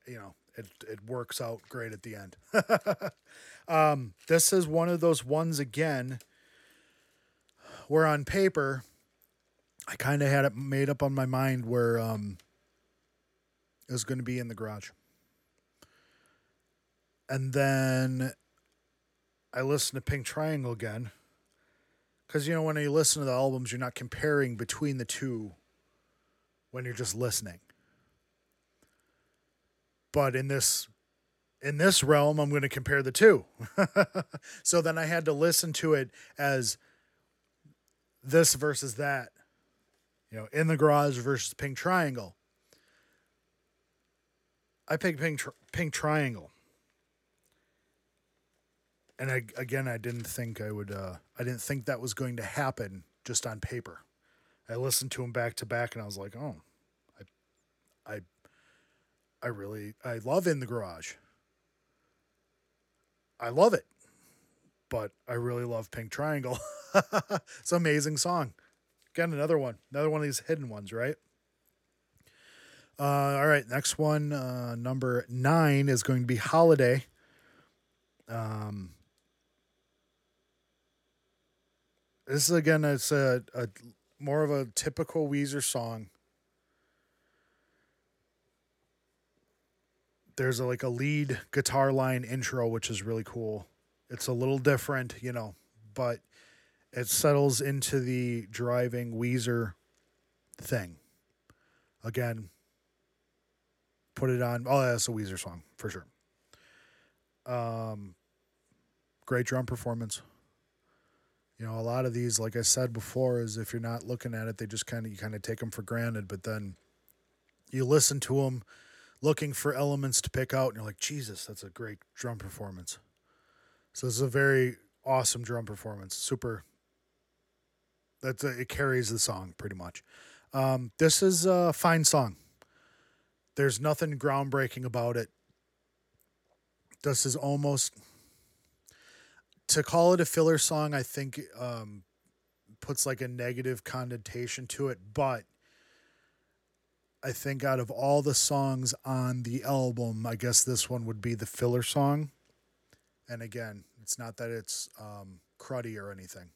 you know, it, it works out great at the end. um, this is one of those ones again where on paper, I kind of had it made up on my mind where um, it was going to be in the garage. And then I listened to Pink Triangle again. Because, you know, when you listen to the albums, you're not comparing between the two when you're just listening but in this in this realm i'm going to compare the two. So then i had to listen to it as this versus that you know in the garage versus pink triangle. I picked pink, pink triangle. And I, again i didn't think i would uh, i didn't think that was going to happen just on paper. I listened to them back to back and i was like oh I really I love in the garage. I love it. But I really love Pink Triangle. it's an amazing song. Again, another one. Another one of these hidden ones, right? Uh, all right, next one, uh, number nine, is going to be Holiday. Um, this is again, it's a, a more of a typical Weezer song. There's a, like a lead guitar line intro, which is really cool. It's a little different, you know, but it settles into the driving Weezer thing. Again, put it on. Oh, that's a Weezer song for sure. Um, great drum performance. You know, a lot of these, like I said before, is if you're not looking at it, they just kind of you kind of take them for granted. But then you listen to them, looking for elements to pick out, and you're like, Jesus, that's a great drum performance. So this is a very awesome drum performance. Super. That's a, it carries the song pretty much. Um, this is a fine song. There's nothing groundbreaking about it. This is almost to call it a filler song. I think um, puts like a negative connotation to it, but I think out of all the songs on the album, I guess this one would be the filler song. And again, it's not that it's um, cruddy or anything.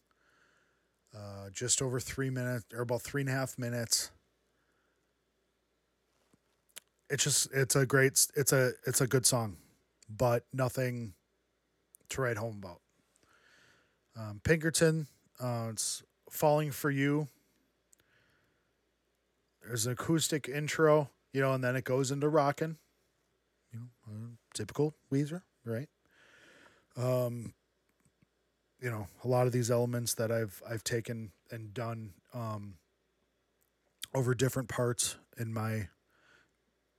Uh, just over three minutes, or about three and a half minutes. It's just it's a great it's a it's a good song, but nothing to write home about. Um, Pinkerton, uh, it's falling for you. There's an acoustic intro, you know, and then it goes into rocking. You know, uh, typical Weezer, right? Um, you know, a lot of these elements that I've I've taken and done um, over different parts in my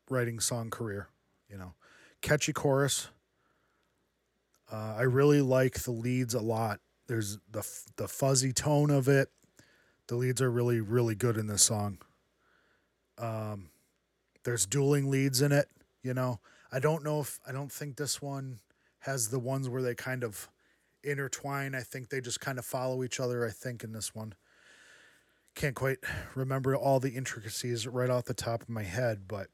writing song career. You know, catchy chorus. Uh, I really like the leads a lot. There's the the fuzzy tone of it. The leads are really really good in this song. Um, there's dueling leads in it. You know, I don't know if I don't think this one has the ones where they kind of intertwine. I think they just kind of follow each other. I think in this one, can't quite remember all the intricacies right off the top of my head, but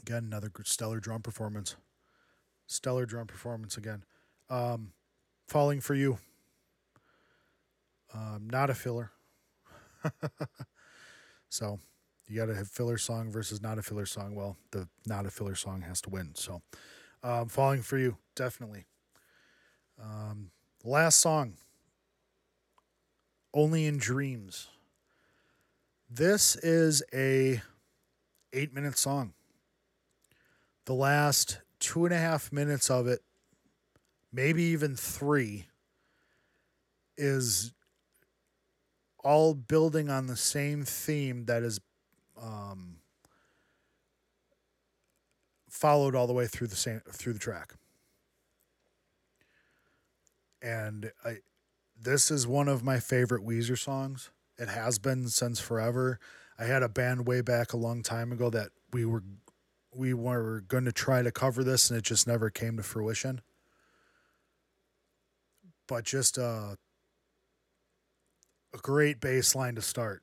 again, another stellar drum performance. Stellar drum performance again. Um, Falling for You. Um, not a filler. so you got to have filler song versus not a filler song. Well, the not a filler song has to win. So um, Falling for You, definitely. Um, last song, Only in Dreams. This is a eight minute song. The last two and a half minutes of it, maybe even three, is all building on the same theme that is um, followed all the way through the same through the track. And I this is one of my favorite Weezer songs. It has been since forever. I had a band way back a long time ago that we were we were going to try to cover this and it just never came to fruition. But just a a great bass line to start.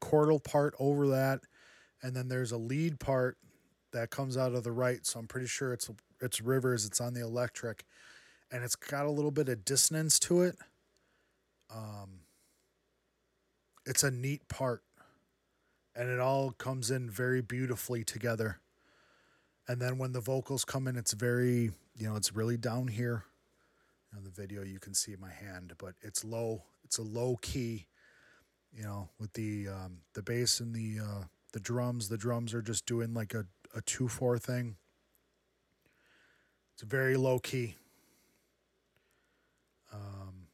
chordal part over that and then there's a lead part that comes out of the right. So I'm pretty sure it's it's Rivers. It's on the electric, and it's got a little bit of dissonance to it. Um, it's a neat part, and it all comes in very beautifully together. And then when the vocals come in, it's very you know it's really down here. In the video, you can see my hand, but it's low. It's a low key. You know, with the um, the bass and the uh, the drums. The drums are just doing like a a two four thing. It's very low key. Um,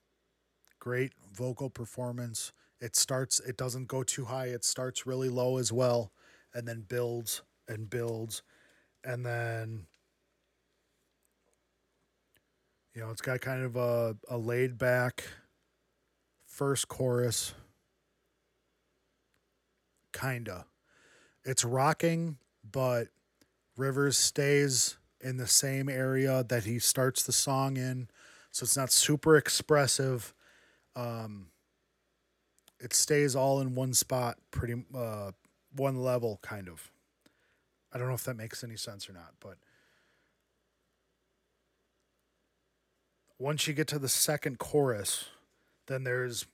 great vocal performance. It starts. It doesn't go too high. It starts really low as well, and then builds and builds, and then you know it's got kind of a, a laid back first chorus kinda it's rocking but Rivers stays in the same area that he starts the song in, so it's not super expressive. Um, it stays all in one spot, pretty uh, one level, kind of. I don't know if that makes any sense or not, but once you get to the second chorus, then there's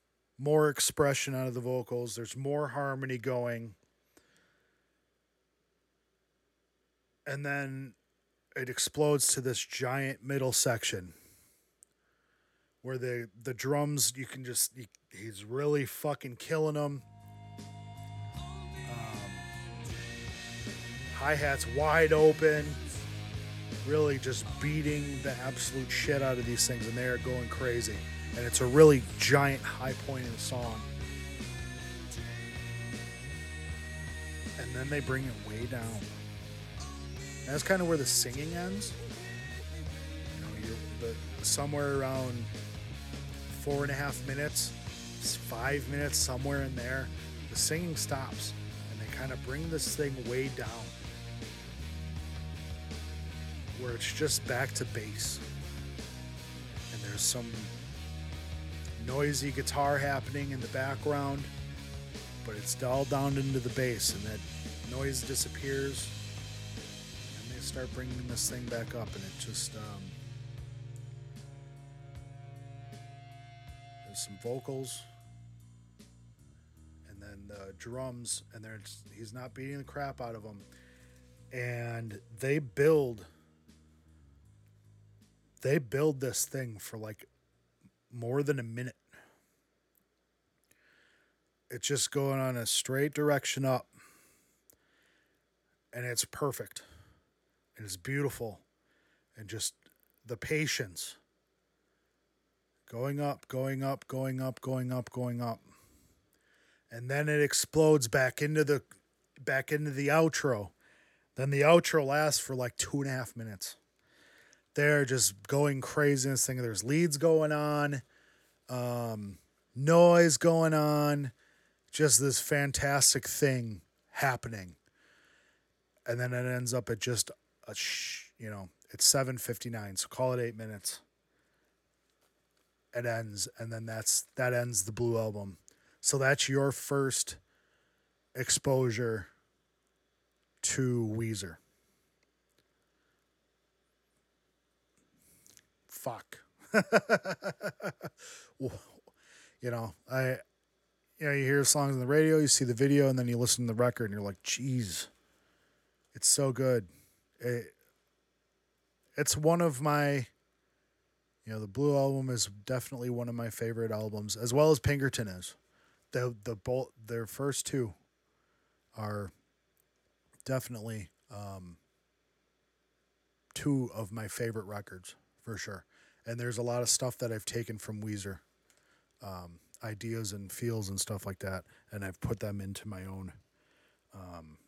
more expression out of the vocals, there's more harmony going. And then it explodes to this giant middle section where the the drums you can just he's really fucking killing them. Um, Hi hats wide open, really just beating the absolute shit out of these things, and they are going crazy. And it's a really giant high point in the song. And then they bring it way down. And that's kind of where the singing ends. You know, the, somewhere around four and a half minutes, five minutes, somewhere in there, the singing stops and they kind of bring this thing way down where it's just back to bass. And there's some noisy guitar happening in the background, but it's all down into the bass, and that noise disappears. And they start bringing this thing back up, and it just. Um, there's some vocals, and then the drums, and there's he's not beating the crap out of them, and they build they build this thing for like more than a minute. It's just going on a straight direction up. And it's perfect. And it's beautiful. And just the patience. Going up, going up, going up, going up, going up. And then it explodes back into the back into the outro. Then the outro lasts for like two and a half minutes they're just going crazy this thing. There's leads going on, um, noise going on, just this fantastic thing happening. And then it ends up at just a sh- you know, it's 7:59, so call it 8 minutes. It ends and then that's that ends the blue album. So that's your first exposure to Weezer. Fuck. you know, I, you know, you hear songs on the radio, you see the video, and then you listen to the record, and you're like, "Geez, it's so good." It, it's one of my, you know, the Blue album is definitely one of my favorite albums, as well as Pinkerton is. The the both their first two are definitely um, two of my favorite records for sure and there's a lot of stuff that I've taken from Weezer, um, ideas and feels and stuff like that, and I've put them into my own, um,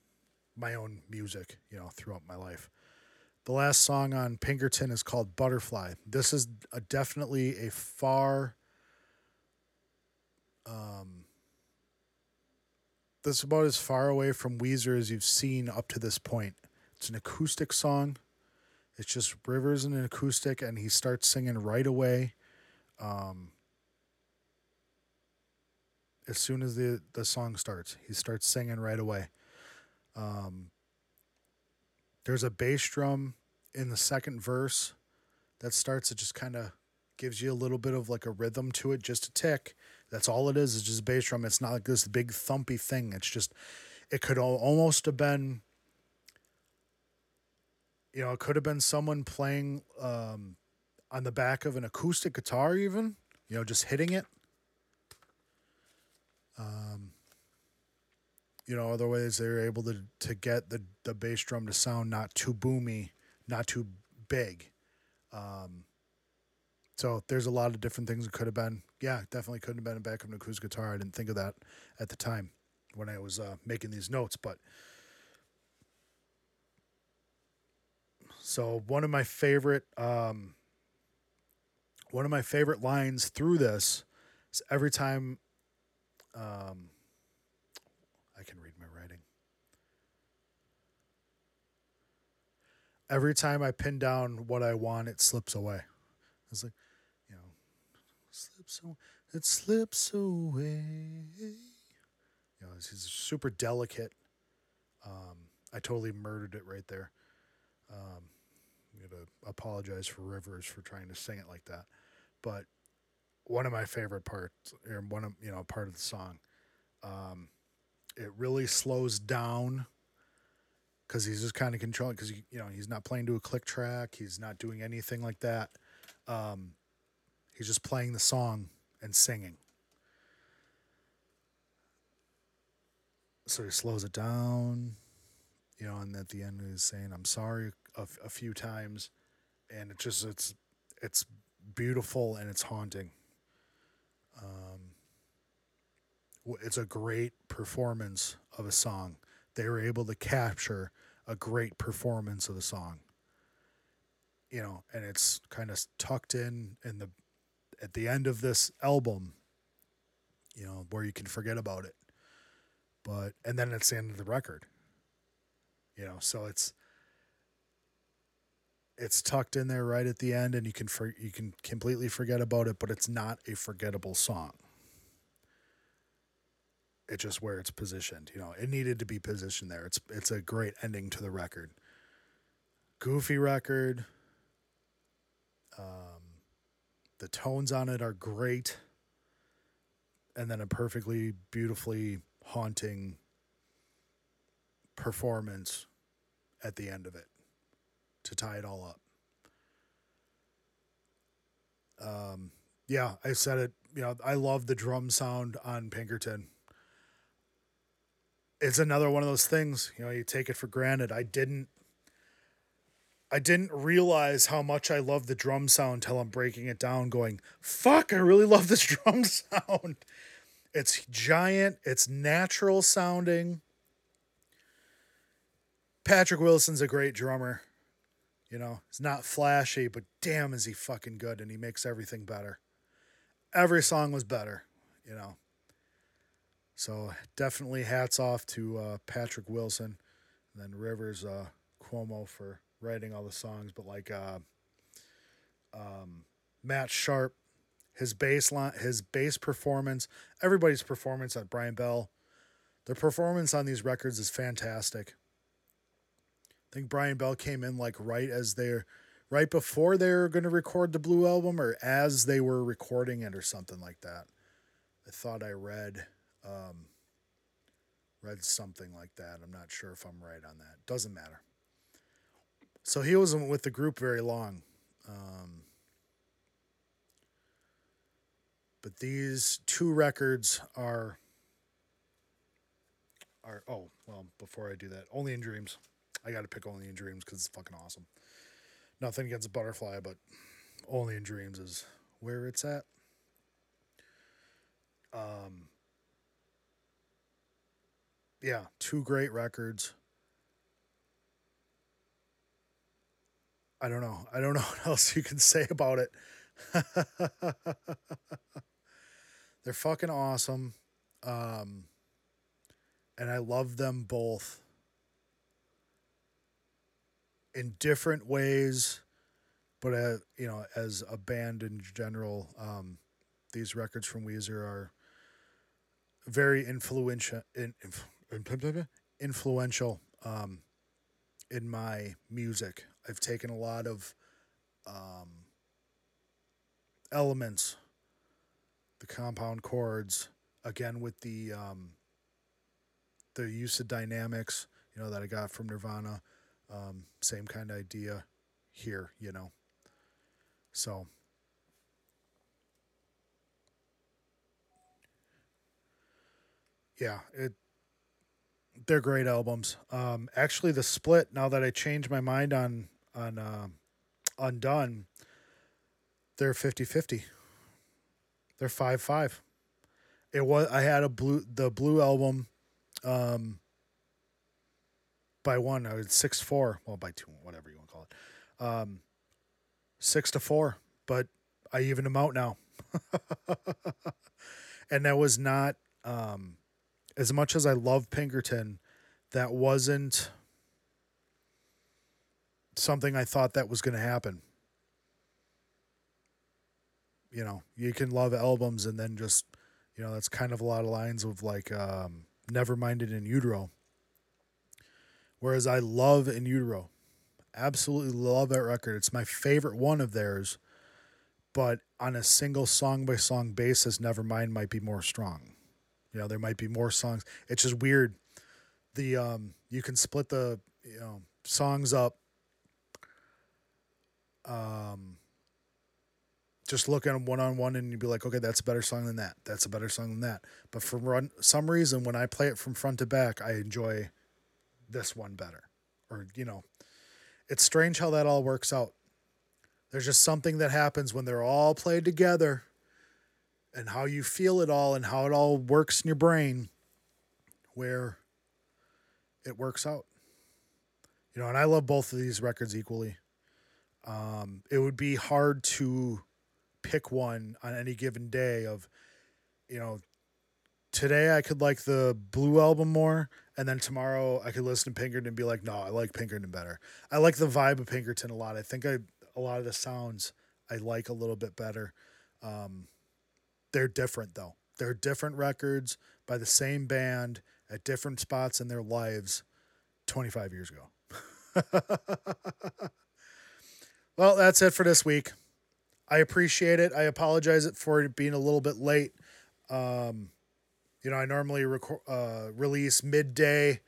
my own music, you know, throughout my life. The last song on Pinkerton is called Butterfly. This is a, definitely a far, um, this is about as far away from Weezer as you've seen up to this point. It's an acoustic song it's just Rivers and an acoustic, and he starts singing right away. Um, as soon as the the song starts, he starts singing right away. Um, there's a bass drum in the second verse that starts. It just kind of gives you a little bit of like a rhythm to it, just a tick. That's all it is. It's just a bass drum. It's not like this big thumpy thing. It's just it could almost have been you know, it could have been someone playing um, on the back of an acoustic guitar, even, you know, just hitting it. Um, you know, other ways they're able to, to get the, the bass drum to sound not too boomy, not too big. Um, so there's a lot of different things it could have been. Yeah, definitely couldn't have been a back of an acoustic guitar. I didn't think of that at the time when I was uh, making these notes, but So one of my favorite um, one of my favorite lines through this is every time um, I can read my writing. Every time I pin down what I want, it slips away. It's like, you know, slips away. It slips away. You know, he's super delicate Um, I totally murdered it right there. Um, I'm gonna apologize for Rivers for trying to sing it like that, but one of my favorite parts, or one of you know part of the song, um, it really slows down because he's just kind of controlling because you know he's not playing to a click track, he's not doing anything like that. Um, he's just playing the song and singing. So he slows it down, you know, and at the end he's saying "I'm sorry" a, a few times, and it just it's it's beautiful and it's haunting. Um, it's a great performance of a song. They were able to capture a great performance of the song. You know, and it's kind of tucked in in the at the end of this album. You know, where you can forget about it. But and then it's the end of the record. You know, so it's it's tucked in there right at the end and you can for, you can completely forget about it but it's not a forgettable song. It's just where it's positioned you know it needed to be positioned there. It's it's a great ending to the record. Goofy record. Um, the tones on it are great. And then a perfectly beautifully haunting performance at the end of it to tie it all up. Um, yeah, I said it. You know, I love the drum sound on Pinkerton. It's another one of those things. You know, you take it for granted. I didn't. I didn't realize how much I love the drum sound till I'm breaking it down, going, "Fuck! I really love this drum sound." It's giant. It's natural sounding. Patrick Wilson's a great drummer. You know, he's not flashy, but damn, is he fucking good and he makes everything better. Every song was better, you know. So definitely hats off to uh, Patrick Wilson and then Rivers uh, Cuomo for writing all the songs. But like uh, um, Matt Sharp, his bass line, his bass performance, everybody's performance at Brian Bell, their performance on these records is fantastic. I think Brian Bell came in like right as they're right before they were going to record the Blue album or as they were recording it or something like that. I thought I read um, read something like that. I'm not sure if I'm right on that. Doesn't matter. So he wasn't with the group very long. Um, but these two records are are oh well before I do that, only in dreams. I got to pick Only in Dreams because it's fucking awesome. Nothing against Butterfly, but Only in Dreams is where it's at. Um, yeah, two great records. I don't know. I don't know what else you can say about it. They're fucking awesome. Um, and I love them both in different ways, but uh, you know, as a band in general, um, these records from Weezer are very influential. In, influential um, in my music. I've taken a lot of um, elements, the compound chords, again with the um, the use of dynamics, you know, that I got from Nirvana. Um, same kind of idea here, you know. So. Yeah, it they're great albums. Um, actually, the split. Now that I changed my mind on on uh, Undone, they're 50-50. They're five five. It was I had a blue the blue album, um, by one. I was six four. Well, by two, whatever you want to call it. Um, six to four, but I even them out now. and that was not um, as much as I love Pinkerton. That wasn't something I thought that was going to happen. You know, you can love albums and then just, you know, that's kind of a lot of lines of like um, Never Minded in Utero Whereas I love In Utero. Absolutely love that record. It's my favorite one of theirs. But on a single song by song basis, Nevermind might be more strong. You know, there might be more songs. It's just weird. The um you can split the you know songs up um just look at them one on one and you'd be like, okay, that's a better song than that. That's a better song than that. But for some reason, when I play it from front to back, I enjoy this one better. Or, you know, it's strange how that all works out. There's just something that happens when they're all played together and how you feel it all and how it all works in your brain where it works out. You know, and I love both of these records equally. Um, it would be hard to pick one on any given day of, you know, today I could like the Blue album more, and then tomorrow I could listen to Pinkerton and be like, no, I like Pinkerton better. I like the vibe of Pinkerton a lot. I think I a lot of the sounds I like a little bit better. Um, they're different though. They're different records by the same band at different spots in their lives 25 years ago. well, that's it for this week. I appreciate it. I apologize for it being a little bit late. Um, you know, I normally record, uh, release midday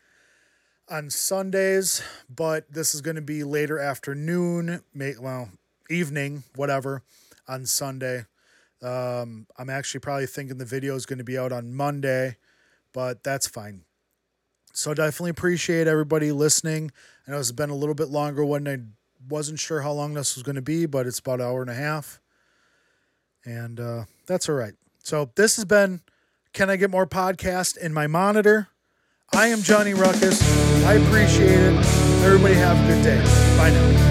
on Sundays, but this is going to be later afternoon, may, well, evening, whatever, on Sunday. Um, I'm actually probably thinking the video is going to be out on Monday, but that's fine. So definitely appreciate everybody listening. I know it's been a little bit longer when I wasn't sure how long this was going to be, but it's about an hour and a half. And uh, that's all right. So this has been Can I Get More Podcast in my monitor? I am Johnny Ruckus. I appreciate it. Everybody have a good day. Bye now.